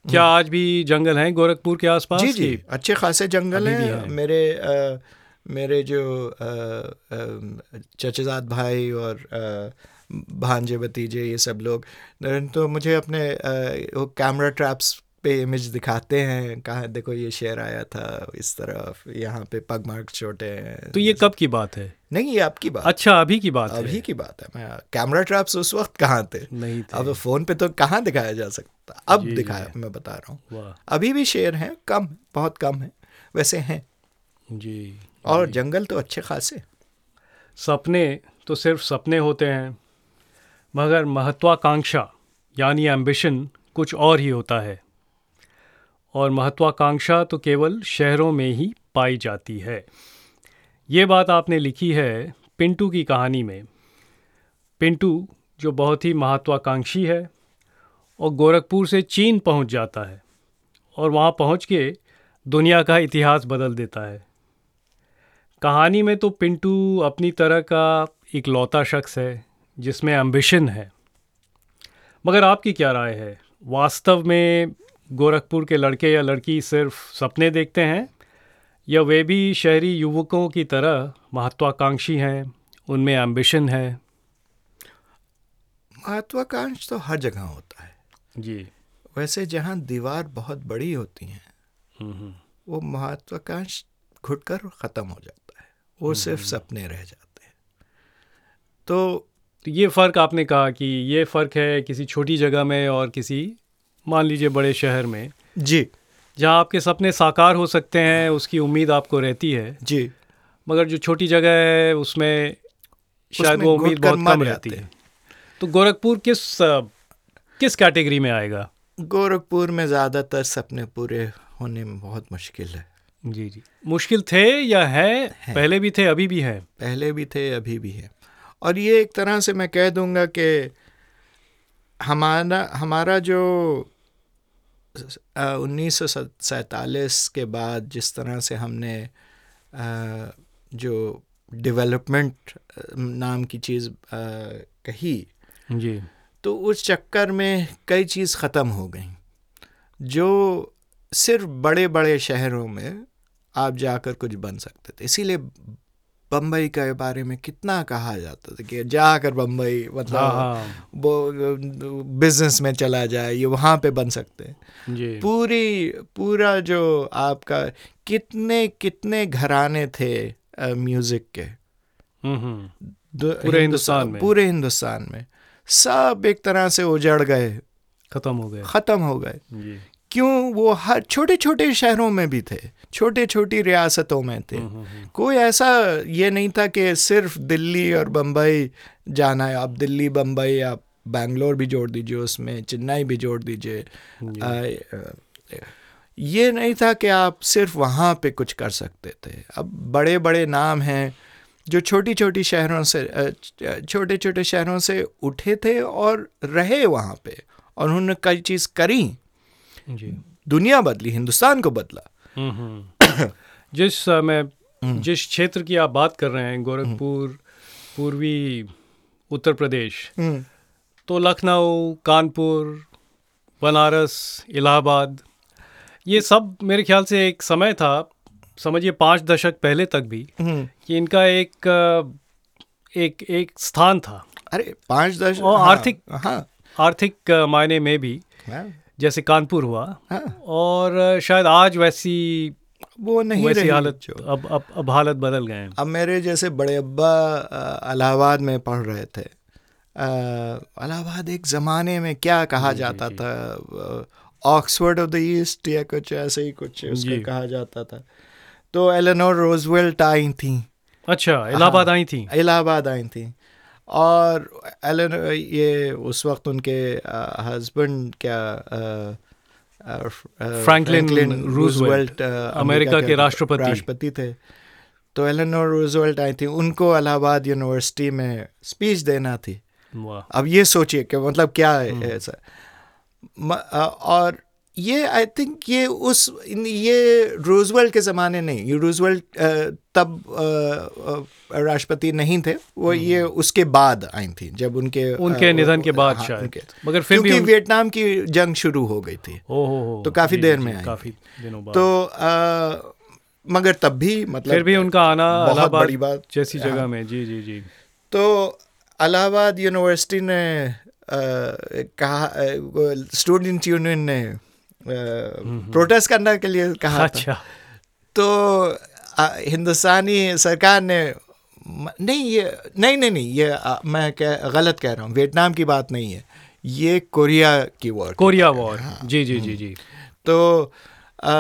क्या आज भी जंगल हैं गोरखपुर के आसपास? जी जी। अच्छे खासे जंगल हैं। है। मेरे आ, मेरे जो चचेजाद भाई और आ, भांजे भतीजे ये सब लोग तो मुझे अपने आ, वो कैमरा ट्रैप्स पे इमेज दिखाते हैं कहा देखो ये शेर आया था इस तरफ़ यहाँ पे पग मार्क छोटे हैं तो ये कब की बात है? नहीं ये आपकी बात अच्छा अभी की बात अभी है। की बात है मैं कैमरा ट्रैप्स उस वक्त कहाँ थे? नहीं थे। अब फ़ोन पे तो कहाँ दिखाया जा सकता? अब दिखाया मैं बता रहा हूँ। अभी भी शेर हैं कम बहुत कम है वैसे हैं। जी और जंगल तो अच्छे खासे। सपने तो सिर्फ़ सपने होते हैं मगर महत्वाकांक्षा यानी एम्बिशन कुछ और ही होता है। और महत्वाकांक्षा तो केवल शहरों में ही पाई जाती है। ये बात आपने लिखी है पिंटू की कहानी में। पिंटू, जो बहुत ही महत्वाकांक्षी है और गोरखपुर से चीन पहुँच जाता है और वहाँ पहुँच के दुनिया का इतिहास बदल देता है। कहानी में तो पिंटू अपनी तरह का इकलौता शख्स है, जिसमें एम्बिशन है। मगर आपकी क्या राय है? वास्तव में गोरखपुर के लड़के या लड़की सिर्फ़ सपने देखते हैं या वे भी शहरी युवकों की तरह महत्वाकांक्षी हैं उनमें एम्बिशन है? महत्वाकांक्ष तो हर जगह होता है। जी। वैसे जहाँ दीवार बहुत बड़ी होती हैं हम्म, हम्म। वो महत्वाकांक्ष घुटकर ख़त्म हो जाता है। वो हम्म, सिर्फ़ सपने रह जाते हैं। तो तो ये फ़र्क आपने कहा कि ये फ़र्क है किसी छोटी जगह में और किसी मान लीजिए बड़े शहर में जी। जहाँ आपके सपने साकार हो सकते हैं उसकी उम्मीद आपको रहती है। जी। मगर जो छोटी जगह है उसमें शायद वो उम्मीद बहुत कम रहती है। तो गोरखपुर किस किस कैटेगरी में आएगा? गोरखपुर में ज़्यादातर सपने पूरे होने में बहुत मुश्किल है। जी जी। मुश्किल थे या है, है। पहले भी थे अभी भी है? पहले भी थे अभी भी है। और ये एक तरह से मैं कह दूँगा कि हमारा हमारा जो उन्नीस सौ के बाद जिस तरह से हमने जो डेवलपमेंट नाम की चीज़ कही जी। तो उस चक्कर में कई चीज़ ख़त्म हो गई जो सिर्फ़ बड़े बड़े शहरों में आप जाकर कुछ बन सकते थे। इसीलिए बम्बई के बारे में कितना कहा जाता था कि जाकर बम्बई मतलब हाँ, हाँ। वो बिज़नेस में चला जाए ये वहाँ पे बन सकते हैं। पूरी पूरा जो आपका कितने कितने घराने थे म्यूज़िक के? हम्म, हम्म। पूरे हिंदुस्तान में। पूरे हिंदुस्तान में। सब एक तरह से उजड़ गए। खत्म हो गए। खत्म हो गए। क्यों? वो हर छोटे छोटे शहरों में भी थे। छोटे छोटी रियासतों में थे। हम्म, हम्म, हम्म। कोई ऐसा ये नहीं था कि सिर्फ़ दिल्ली और बम्बई जाना है आप दिल्ली बम्बई आप बैंगलोर भी जोड़ दीजिए उसमें चेन्नई भी जोड़ दीजिए। ये नहीं था कि आप सिर्फ़ वहाँ पे कुछ कर सकते थे। अब बड़े बड़े नाम हैं जो छोटी छोटी शहरों से छोटे छोटे शहरों से उठे थे और रहे वहाँ पे। और उन्होंने कई चीज़ करी। दुनिया बदली हिंदुस्तान को बदला। जिस मैं हम्म। जिस क्षेत्र की आप बात कर रहे हैं गोरखपुर पूर्वी उत्तर प्रदेश तो लखनऊ कानपुर बनारस इलाहाबाद ये सब मेरे ख्याल से एक समय था समझिए पाँच दशक पहले तक भी कि इनका एक एक एक स्थान था। अरे पाँच दशक और हाँ, आर्थिक हाँ। आर्थिक मायने में भी हाँ, जैसे कानपुर हुआ हाँ। और शायद आज वैसी वो नहीं वैसी हालत जो अब अब अब हालत बदल गए हैं। अब मेरे जैसे बड़े अब्बा इलाहाबाद में पढ़ रहे थे। इलाहाबाद एक ज़माने में क्या कहा जाता जी, था? ऑक्सफोर्ड ऑफ़ द ईस्ट या कुछ ऐसे ही कुछ उसको कहा जाता था। तो एलेनोर रोजवेल्ट आई थी। अच्छा इलाहाबाद आई थी। इलाहाबाद आई थी। और एलन ये उस वक्त उनके हस्बैंड क्या फ्रैंकलिन रूजवेल्ट अमेरिका के राष्ट्रपति। राष्ट्रपति थे। तो एलन और रूजवेल्ट आई थी। उनको इलाहाबाद यूनिवर्सिटी में स्पीच देना थी। अब ये सोचिए कि मतलब क्या है हम्म। ऐसा। और ये आई थिंक ये उस ये रूजवेल्ट के ज़माने नहीं ये रूजवेल्ट तब राष्ट्रपति नहीं थे वो हम्म। ये उसके बाद आई थी जब उनके उनके निधन के बाद हाँ, शायद मगर फिर क्योंकि वियतनाम की जंग शुरू हो गई थी। ओ हो हो तो काफ़ी देर में आई। काफ़ी दिनों बाद। तो अ, मगर तब भी मतलब फिर भी उनका आना बहुत बड़ी बात जैसी हाँ। जगह में जी जी जी। तो इलाहाबाद यूनिवर्सिटी ने कहा स्टूडेंट यूनियन ने प्रोटेस्ट करने के लिए कहा अच्छा। तो हिंदुस्तानी सरकार ने नहीं ये नहीं नहीं नहीं ये अ, मैं कह गलत कह रहा हूँ वियतनाम की बात नहीं है ये कोरिया की वॉर कोरिया वॉर हाँ। जी जी जी जी। तो अ,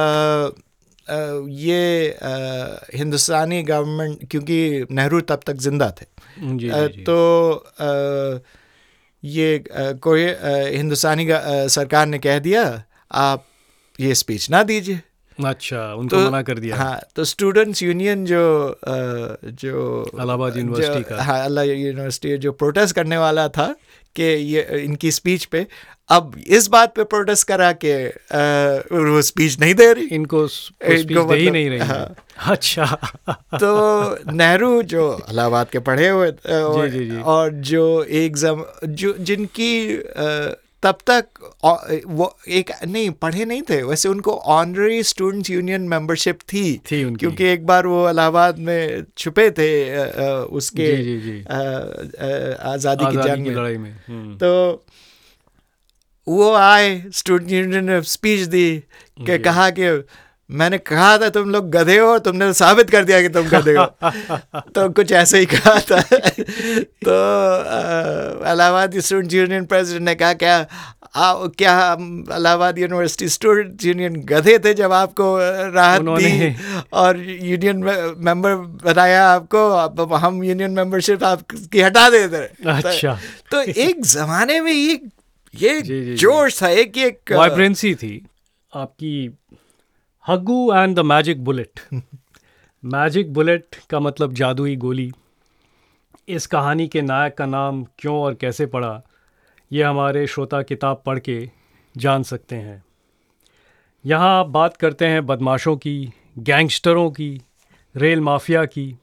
अ, ये अ, हिंदुस्तानी गवर्नमेंट क्योंकि नेहरू तब तक ज़िंदा थे। जी अ, जी। तो अ, ये कोई अ, हिंदुस्तानी सरकार ने कह दिया आप ये स्पीच ना दीजिए अच्छा उनको तो मना कर दिया हाँ तो स्टूडेंट्स यूनियन जो जो इलाहाबाद यूनिवर्सिटी का। हाँ अल्लाह यूनिवर्सिटी जो प्रोटेस्ट करने वाला था कि ये इनकी स्पीच पे अब इस बात पे प्रोटेस्ट करा के अ, वो स्पीच नहीं दे रही इनको इनको स्पीच दे ही मतलब- नहीं रही हाँ। अच्छा तो नेहरू जो इलाहाबाद के पढ़े हुए और, जी, जी। और जो एक जम जो जिनकी अ, तब तक वो एक नहीं पढ़े नहीं थे। वैसे उनको ऑनरी स्टूडेंट्स यूनियन मेंबरशिप थी। थी उनकी। क्योंकि एक बार वो इलाहाबाद में छुपे थे उसके जी जी जी। आज़ादी की जंग में। लड़ाई में। हम्म। तो वो आए स्टूडेंट यूनियन ने स्पीच दी कि कहा कि मैंने कहा था तुम लोग गधे हो तुमने साबित कर दिया कि तुम गधे हो। तो कुछ ऐसे ही कहा था। तो अ, इलाहाबाद स्टूडेंट यूनियन प्रेसिडेंट ने कहा क्या आ, क्या हम इलाहाबाद यूनिवर्सिटी स्टूडेंट यूनियन गधे थे जब आपको राहत दी? और यूनियन मेंबर बनाया आपको अब हम यूनियन मेंबरशिप आपकी हटा देते रहे। अच्छा। तो एक जमाने में ये ये। जोश था एक एक वाइब्रेंसी थी आपकी हग्गू and the magic bullet. Magic bullet का मतलब जादुई गोली। इस कहानी के नायक का नाम क्यों और कैसे पड़ा ये हमारे श्रोता किताब पढ़ के जान सकते हैं। यहाँ आप बात करते हैं बदमाशों की गैंगस्टरों की रेल माफिया की।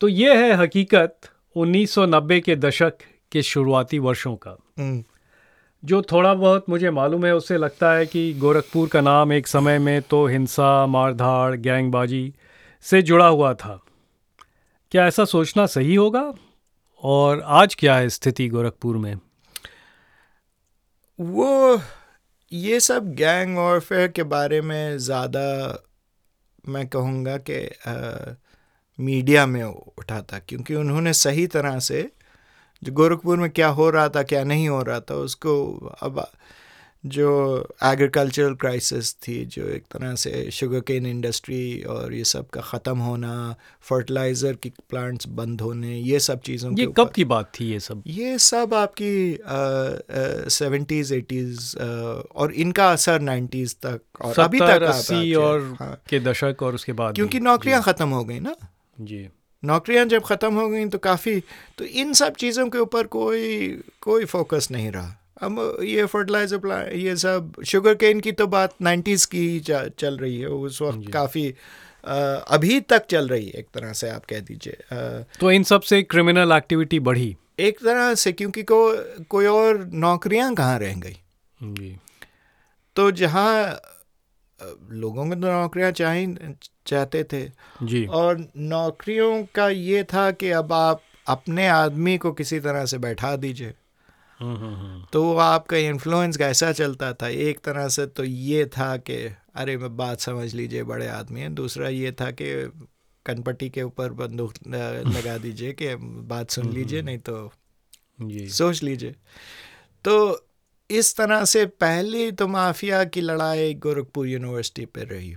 तो ये है हकीकत 1990 के दशक के शुरुआती वर्षों का। हम्म, जो थोड़ा बहुत मुझे मालूम है, उससे लगता है कि गोरखपुर का नाम एक समय में तो हिंसा, मारधाड़, गैंगबाजी से जुड़ा हुआ था। क्या ऐसा सोचना सही होगा? और आज क्या है स्थिति गोरखपुर में? वो, ये सब गैंग वॉरफेयर के बारे में ज़्यादा मैं कहूँगा कि मीडिया में उठाता, क्योंकि उन्होंने सही तरह से जो गोरखपुर में क्या हो रहा था क्या नहीं हो रहा था उसको अब जो एग्रीकल्चरल क्राइसिस थी जो एक तरह से शुगर केन इंडस्ट्री और ये सब का ख़त्म होना फर्टिलाइज़र की प्लांट्स बंद होने ये सब चीज़ों ये कब की बात थी ये सब? ये सब आपकी सेवेंटीज एटीज़ और इनका असर नाइन्टीज़ तक और अभी तक अस्सी और हाँ, के दशक और उसके बाद क्योंकि। नौकरियाँ ख़त्म हो गई ना। जी। नौकरियाँ जब ख़त्म हो गई तो काफ़ी तो इन सब चीज़ों के ऊपर कोई कोई फोकस नहीं रहा। अब ये फर्टिलाइज़र प्लांट ये सब शुगर केन की तो बात नाइन्टीज़ की ही चल रही है उस वक्त काफ़ी अभी तक चल रही है एक तरह से आप कह दीजिए तो इन सबसे क्रिमिनल एक्टिविटी बढ़ी। एक तरह से क्योंकि को कोई और नौकरियाँ कहाँ रह गई? जी। तो जहाँ लोगों को तो नौकरियाँ चाह चाहते थे। जी। और नौकरियों का ये था कि अब आप अपने आदमी को किसी तरह से बैठा दीजिए। हम्म, हम्म, हम्म। तो वो आपका इन्फ्लुएंस कैसा चलता था? एक तरह से तो ये था कि अरे मैं बात समझ लीजिए बड़े आदमी हैं। दूसरा ये था कि कनपट्टी के ऊपर बंदूक लगा दीजिए कि बात सुन लीजिए नहीं तो जी। सोच लीजिए। तो इस तरह से पहले तो माफिया की लड़ाई गोरखपुर यूनिवर्सिटी पे रही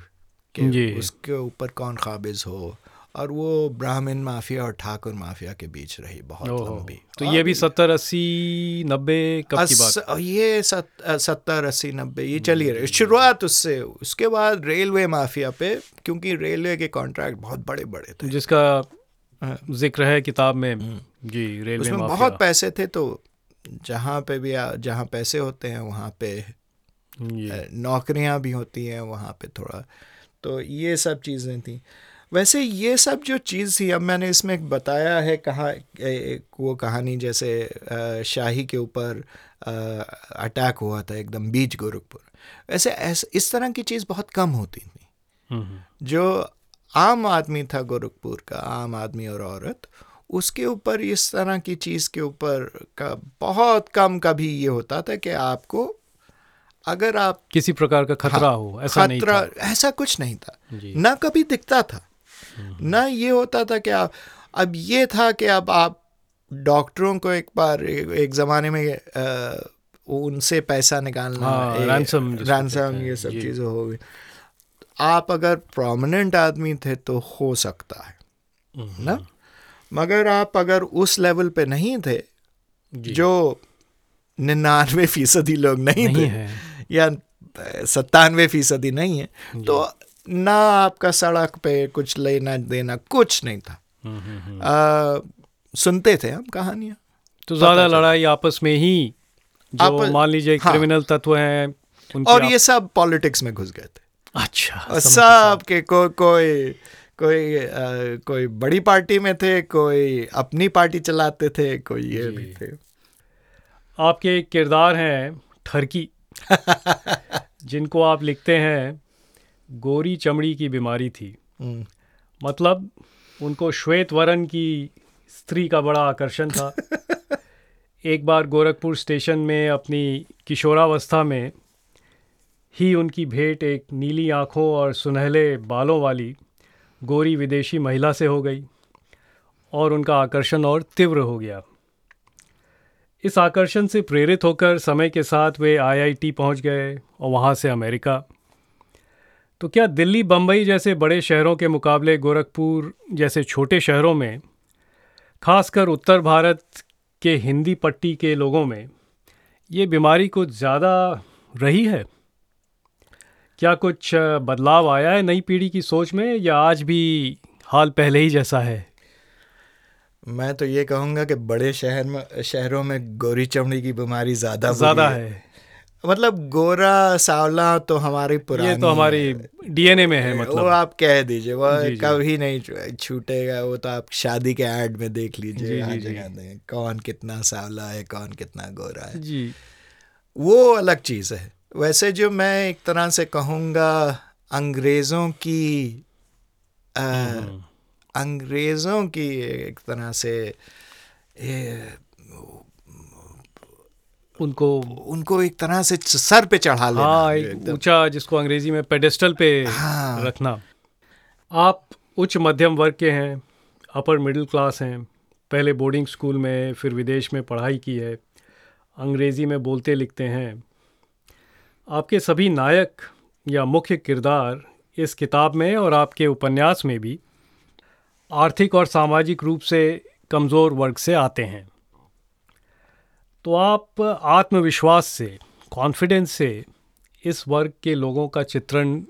कि उसके ऊपर कौन काबिज हो? और वो ब्राह्मण माफिया और ठाकुर माफिया के बीच रही बहुत लंबी। तो ये भी सत्तर अस्सी नब्बे कब की बात? ये सत, सत्तर अस्सी नब्बे ये चली रही। शुरुआत उससे उसके बाद रेलवे माफिया पे क्योंकि रेलवे के कॉन्ट्रैक्ट बहुत बड़े बड़े थे। जिसका हाँ। ज़िक्र है किताब में। जी रेलवे उसमें बहुत पैसे थे तो जहाँ पे भी जहाँ पैसे होते हैं वहाँ पे नौकरियाँ भी होती हैं वहाँ पे थोड़ा। तो ये सब चीज़ें थी। वैसे ये सब जो चीज़ थी अब मैंने इसमें बताया है कहा वो कहानी जैसे शाही के ऊपर अटैक हुआ था एकदम बीच गोरखपुर। वैसे ऐसे इस तरह की चीज़ बहुत कम होती थी। हम्म, हम्म। जो आम आदमी था गोरखपुर का आम आदमी और औरत उसके ऊपर इस तरह की चीज़ के ऊपर का बहुत कम कभी ये होता था कि आपको अगर आप किसी प्रकार का खतरा हाँ, हो ऐसा खतरा नहीं था। ऐसा कुछ नहीं था ना कभी दिखता था हम्म। ना ये होता था कि आप अब ये था कि अब आप डॉक्टरों को एक बार एक, एक ज़माने में आ, उनसे पैसा निकालना हाँ, रैंसम रैंसम ये सब चीज़ें हो गई आप अगर प्रोमिनेंट आदमी थे तो हो सकता है हम्म। ना मगर आप अगर उस लेवल पे नहीं थे जो। निन्यानवे फ़ीसदी लोग नहीं, नहीं थे या सत्तानवे फ़ीसदी नहीं है तो ना आपका सड़क पे कुछ लेना देना कुछ नहीं था। हम्म, हम्म, हम्म। आ, सुनते थे हम कहानियाँ? तो ज़्यादा लड़ाई आपस में ही जो मान लीजिए हाँ, क्रिमिनल तत्व हैं और ये सब पॉलिटिक्स में घुस गए थे। अच्छा सब के को, कोई कोई आ, कोई बड़ी पार्टी में थे कोई अपनी पार्टी चलाते थे कोई ये भी थे। आपके किरदार हैं ठरकी जिनको आप लिखते हैं गोरी चमड़ी की बीमारी थी। हम्म। मतलब उनको श्वेत वरण की स्त्री का बड़ा आकर्षण था। एक बार गोरखपुर स्टेशन में अपनी किशोरावस्था में ही उनकी भेंट एक नीली आँखों और सुनहले बालों वाली गोरी विदेशी महिला से हो गई और उनका आकर्षण और तीव्र हो गया। इस आकर्षण से प्रेरित होकर समय के साथ वे आईआईटी पहुँच गए और वहाँ से अमेरिका। तो क्या दिल्ली बम्बई जैसे बड़े शहरों के मुकाबले गोरखपुर जैसे छोटे शहरों में, खासकर उत्तर भारत के हिंदी पट्टी के लोगों में, ये बीमारी कुछ ज़्यादा रही है? क्या कुछ बदलाव आया है नई पीढ़ी की सोच में या आज भी हाल पहले ही जैसा है? मैं तो ये कहूँगा कि बड़े शहर में शहरों में गोरी चमड़ी की बीमारी ज़्यादा ज़्यादा है। मतलब गोरा सावला तो हमारी पुरानी ये तो हमारी डीएनए में है मतलब। वो आप कह दीजिए वो कभी नहीं छूटेगा वो तो आप शादी के ऐड में देख लीजिए हर जगह कौन कितना सावला है कौन कितना गोरा है। जी। वो अलग चीज़ है। वैसे जो मैं एक तरह से कहूँगा अंग्रेज़ों की हम्म। अंग्रेज़ों की एक तरह से ये उनको उनको एक तरह से सर पे चढ़ा लेना हाँ एक ऊँचा जिसको अंग्रेज़ी में पेडेस्टल पे हाँ। रखना आप उच्च मध्यम वर्ग के हैं अपर मिडिल क्लास हैं पहले बोर्डिंग स्कूल में फिर विदेश में पढ़ाई की है अंग्रेज़ी में बोलते लिखते हैं आपके सभी नायक या मुख्य किरदार इस किताब में और आपके उपन्यास में भी आर्थिक और सामाजिक रूप से कमज़ोर वर्ग से आते हैं। तो आप आत्मविश्वास से कॉन्फिडेंस से इस वर्ग के लोगों का चित्रण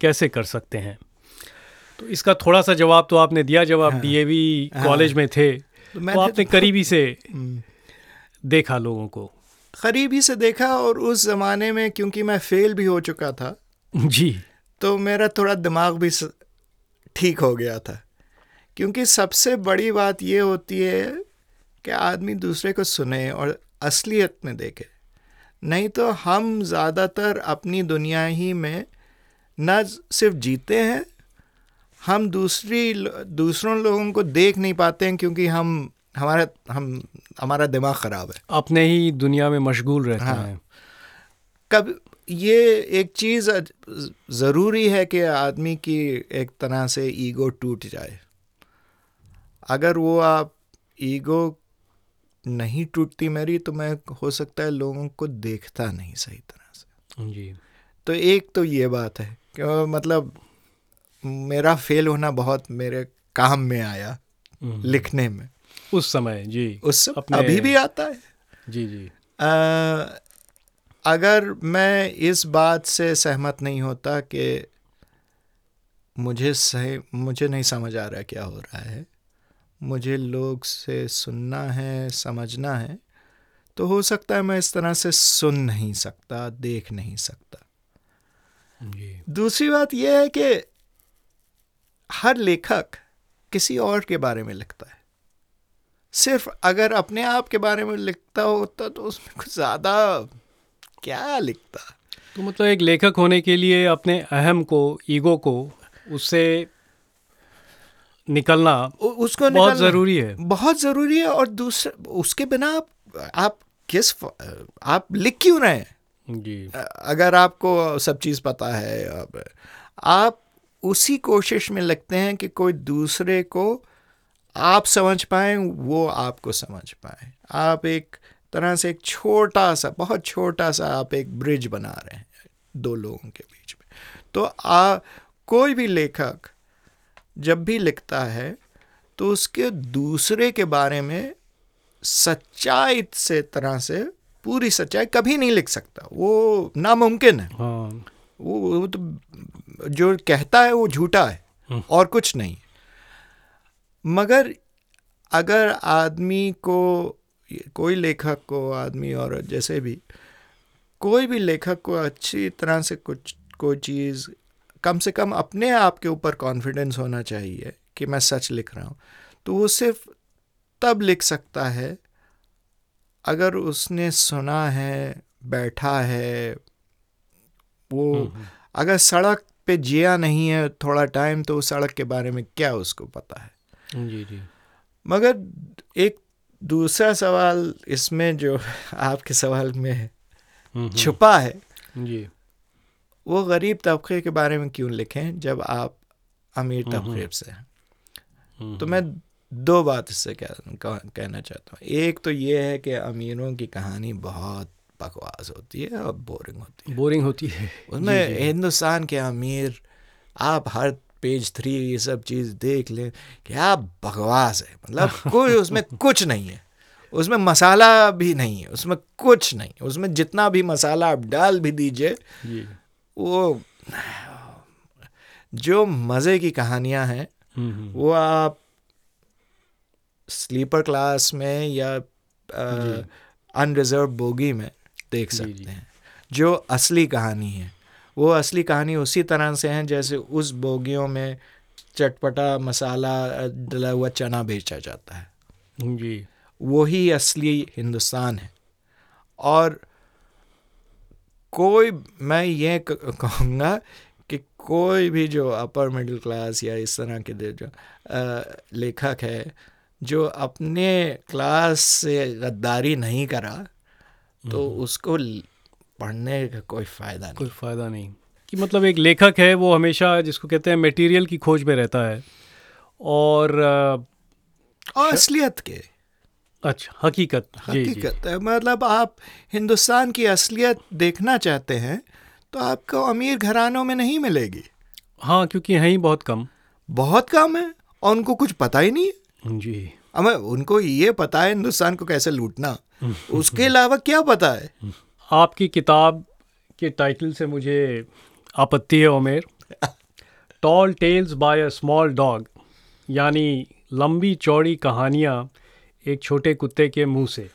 कैसे कर सकते हैं? तो इसका थोड़ा सा जवाब तो आपने दिया जब आप हाँ, डीएवी हाँ, कॉलेज में थे। तो, तो आपने तो, करीबी से हम्म। देखा लोगों को। करीबी से देखा और उस ज़माने में क्योंकि मैं फेल भी हो चुका था जी। तो मेरा थोड़ा दिमाग भी ठीक हो गया था। क्योंकि सबसे बड़ी बात ये होती है कि आदमी दूसरे को सुने और असलियत में देखे। नहीं तो हम ज़्यादातर अपनी दुनिया ही में न सिर्फ़ जीते हैं हम दूसरी दूसरों लोगों को देख नहीं पाते हैं क्योंकि हम हमारा हम हमारा दिमाग ख़राब है। अपने ही दुनिया में मशगूल रहते हाँ। हैं। कब ये एक चीज़ ज़रूरी है कि आदमी की एक तरह से ईगो टूट जाए। अगर वो आप ईगो नहीं टूटती मेरी तो मैं हो सकता है लोगों को देखता नहीं सही तरह से। जी। तो एक तो ये बात है कि मतलब मेरा फेल होना बहुत मेरे काम में आया हम्म। लिखने में। उस समय जी। उस अपने अभी भी आता है। जी जी। आ, अगर मैं इस बात से सहमत नहीं होता कि मुझे सही मुझे नहीं समझ आ रहा क्या हो रहा है मुझे लोग से सुनना है समझना है तो हो सकता है मैं इस तरह से सुन नहीं सकता देख नहीं सकता। जी। दूसरी बात यह है कि हर लेखक किसी और के बारे में लिखता है। सिर्फ़ अगर अपने आप के बारे में लिखता होता तो उसमें कुछ ज़्यादा क्या लिखता? तो मतलब एक लेखक होने के लिए अपने अहम को ईगो को उससे निकलना उसको बहुत निकालना ज़रूरी है। बहुत ज़रूरी है और दूसरे उसके बिना आप आप किस आप लिख क्यों रहे हैं? जी। अगर आपको सब चीज़ पता है अब आप उसी कोशिश में लगते हैं कि कोई दूसरे को आप समझ पाए वो आपको समझ पाए। आप एक तरह से एक छोटा सा बहुत छोटा सा आप एक ब्रिज बना रहे हैं दो लोगों के बीच में। तो आ कोई भी लेखक जब भी लिखता है तो उसके दूसरे के बारे में सच्चाई से तरह से पूरी सच्चाई कभी नहीं लिख सकता। वो नामुमकिन है। हाँ। वो, वो तो जो कहता है वो झूठा है। और कुछ नहीं। मगर अगर आदमी को कोई लेखक को आदमी और जैसे भी कोई भी लेखक को अच्छी तरह से कुछ कोई चीज़ कम से कम अपने आप के ऊपर कॉन्फिडेंस होना चाहिए कि मैं सच लिख रहा हूँ तो वो सिर्फ़ तब लिख सकता है अगर उसने सुना है बैठा है वो अगर सड़क पे जिया नहीं है थोड़ा टाइम तो उस सड़क के बारे में क्या उसको पता है? जी जी। मगर एक दूसरा सवाल इसमें जो आपके सवाल में हम्म, छुपा है। जी। वो गरीब तबके के बारे में क्यों लिखें जब आप अमीर हम्म, तबके से हैं? हम्म, तो मैं दो बात इससे कह, कहना चाहता हूँ। एक तो ये है कि अमीरों की कहानी बहुत बकवास होती है और बोरिंग होती है। बोरिंग होती है। उसमें हिंदुस्तान के अमीर आप हर पेज थ्री ये सब चीज़ देख लें क्या बकवास है। मतलब कोई उसमें कुछ नहीं है। उसमें मसाला भी नहीं है उसमें कुछ नहीं है। उसमें जितना भी मसाला आप डाल भी दीजिए वो जो मज़े की कहानियाँ हैं हम्म, हम्म, वो आप स्लीपर क्लास में या अनरिजर्व बोगी में देख सकते हैं। जो असली कहानी है। वो असली कहानी उसी तरह से है जैसे उस बोगियों में चटपटा मसाला डला हुआ चना बेचा जाता है। जी। वही असली हिंदुस्तान है। और कोई मैं ये कहूँगा कि कोई भी जो अपर मिडिल क्लास या इस तरह के जो लेखक है जो अपने क्लास से गद्दारी नहीं करा तो उसको ल- पढ़ने का कोई फ़ायदा नहीं। कोई फ़ायदा नहीं। कि मतलब एक लेखक है वो हमेशा जिसको कहते हैं मटेरियल की खोज में रहता है। और और असलियत के। अच्छा हकीकत। हकीकत जी। जी मतलब आप हिंदुस्तान की असलियत देखना चाहते हैं तो आपको अमीर घरानों में नहीं मिलेगी। हाँ क्योंकि हैं ही बहुत कम। बहुत कम है? और उनको कुछ पता ही नहीं है? जी। अब उनको ये पता है हिंदुस्तान को कैसे लूटना। उसके अलावा क्या पता है? आपकी किताब के टाइटल से मुझे आपत्ति है, Umer. Tall tales by a small dog यानी लंबी चौड़ी कहानियाँ एक छोटे कुत्ते के मुँह से।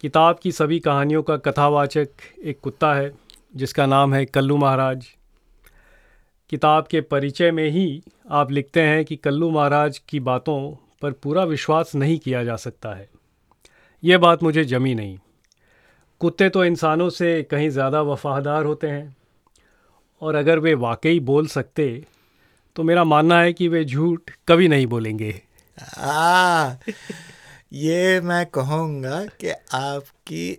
किताब की सभी कहानियों का कथावाचक एक कुत्ता है, जिसका नाम है कल्लू महाराज। किताब के परिचय में ही आप लिखते हैं कि कल्लू महाराज की बातों पर पूरा विश्वास नहीं किया जा सकता है। यह बात मुझे जमी नहीं। कुत्ते तो इंसानों से कहीं ज़्यादा वफादार होते हैं। और अगर वे वाकई बोल सकते तो मेरा मानना है कि वे झूठ कभी नहीं बोलेंगे। आ, ये मैं कहूँगा कि आपकी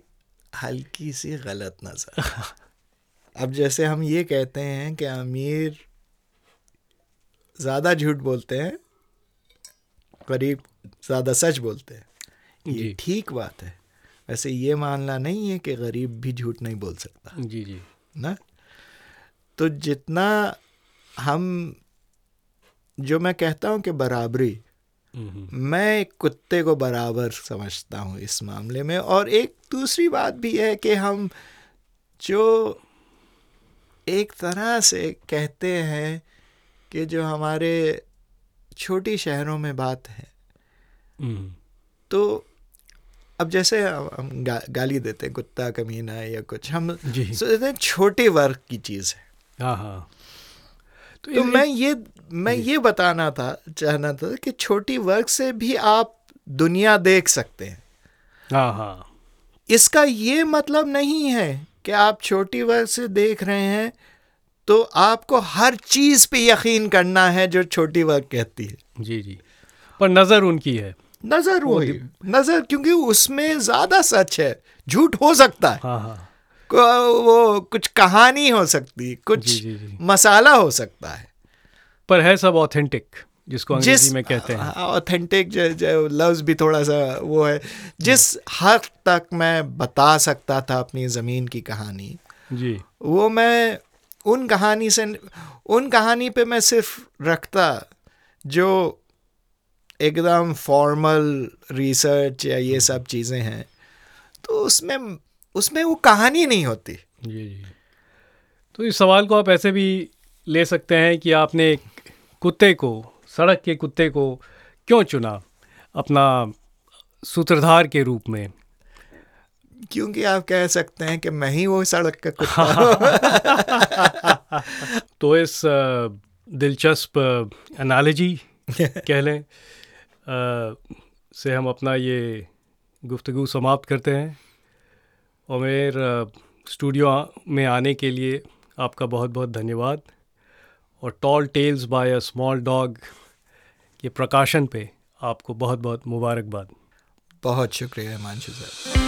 हल्की सी गलत नज़र। अब जैसे हम ये कहते हैं कि अमीर ज़्यादा झूठ बोलते हैं गरीब ज़्यादा सच बोलते हैं। ये ठीक बात है। वैसे ये मानना नहीं है कि गरीब भी झूठ नहीं बोल सकता। जी जी। ना? तो जितना हम जो मैं कहता हूँ कि बराबरी हम्म, मैं एक कुत्ते को बराबर समझता हूँ इस मामले में और एक दूसरी बात भी है कि हम जो एक तरह से कहते हैं कि जो हमारे छोटी शहरों में बात है हम्म, तो अब जैसे हम गा, गाली देते हैं कुत्ता कमीना या कुछ हम सोचते हैं छोटे वर्ग की चीज़ है। हाँ हाँ। तो इन- मैं ये मैं ये बताना था चाहना था कि छोटी वर्ग से भी आप दुनिया देख सकते हैं। हाँ हाँ। इसका ये मतलब नहीं है कि आप छोटी वर्ग से देख रहे हैं तो आपको हर चीज़ पे यकीन करना है जो छोटी वर्ग कहती है। जी जी। पर नज़र उनकी है। नज़र वही। नज़र क्योंकि उसमें ज़्यादा सच है। झूठ हो सकता है। हाँ हाँ। वो कुछ कहानी हो सकती कुछ जी, जी, जी। मसाला हो सकता है। पर है सब ऑथेंटिक जिसको अंग्रेज़ी में कहते हैं। ऑथेंटिक जो, जो लफ्ज भी थोड़ा सा वो है। जिस हद तक मैं बता सकता था अपनी ज़मीन की कहानी जी। वो मैं उन कहानी से उन कहानी पे मैं सिर्फ़ रखता जो एकदम फॉर्मल रिसर्च या ये सब चीज़ें हैं तो उसमें उसमें वो कहानी नहीं होती। जी जी। तो इस सवाल को आप ऐसे भी ले सकते हैं कि आपने एक कुत्ते को सड़क के कुत्ते को क्यों चुना अपना सूत्रधार के रूप में? क्योंकि आप कह सकते हैं कि मैं ही वो सड़क का कुत्ता। तो इस दिलचस्प एनालॉजी कह लें से हम अपना ये गुफ्तु समाप्त करते हैं। और मेरे स्टूडियो में आने के लिए आपका बहुत बहुत धन्यवाद। और tall tales by a small dog के प्रकाशन पे आपको बहुत बहुत मुबारकबाद। बहुत शुक्रिया, हिमांशु सर।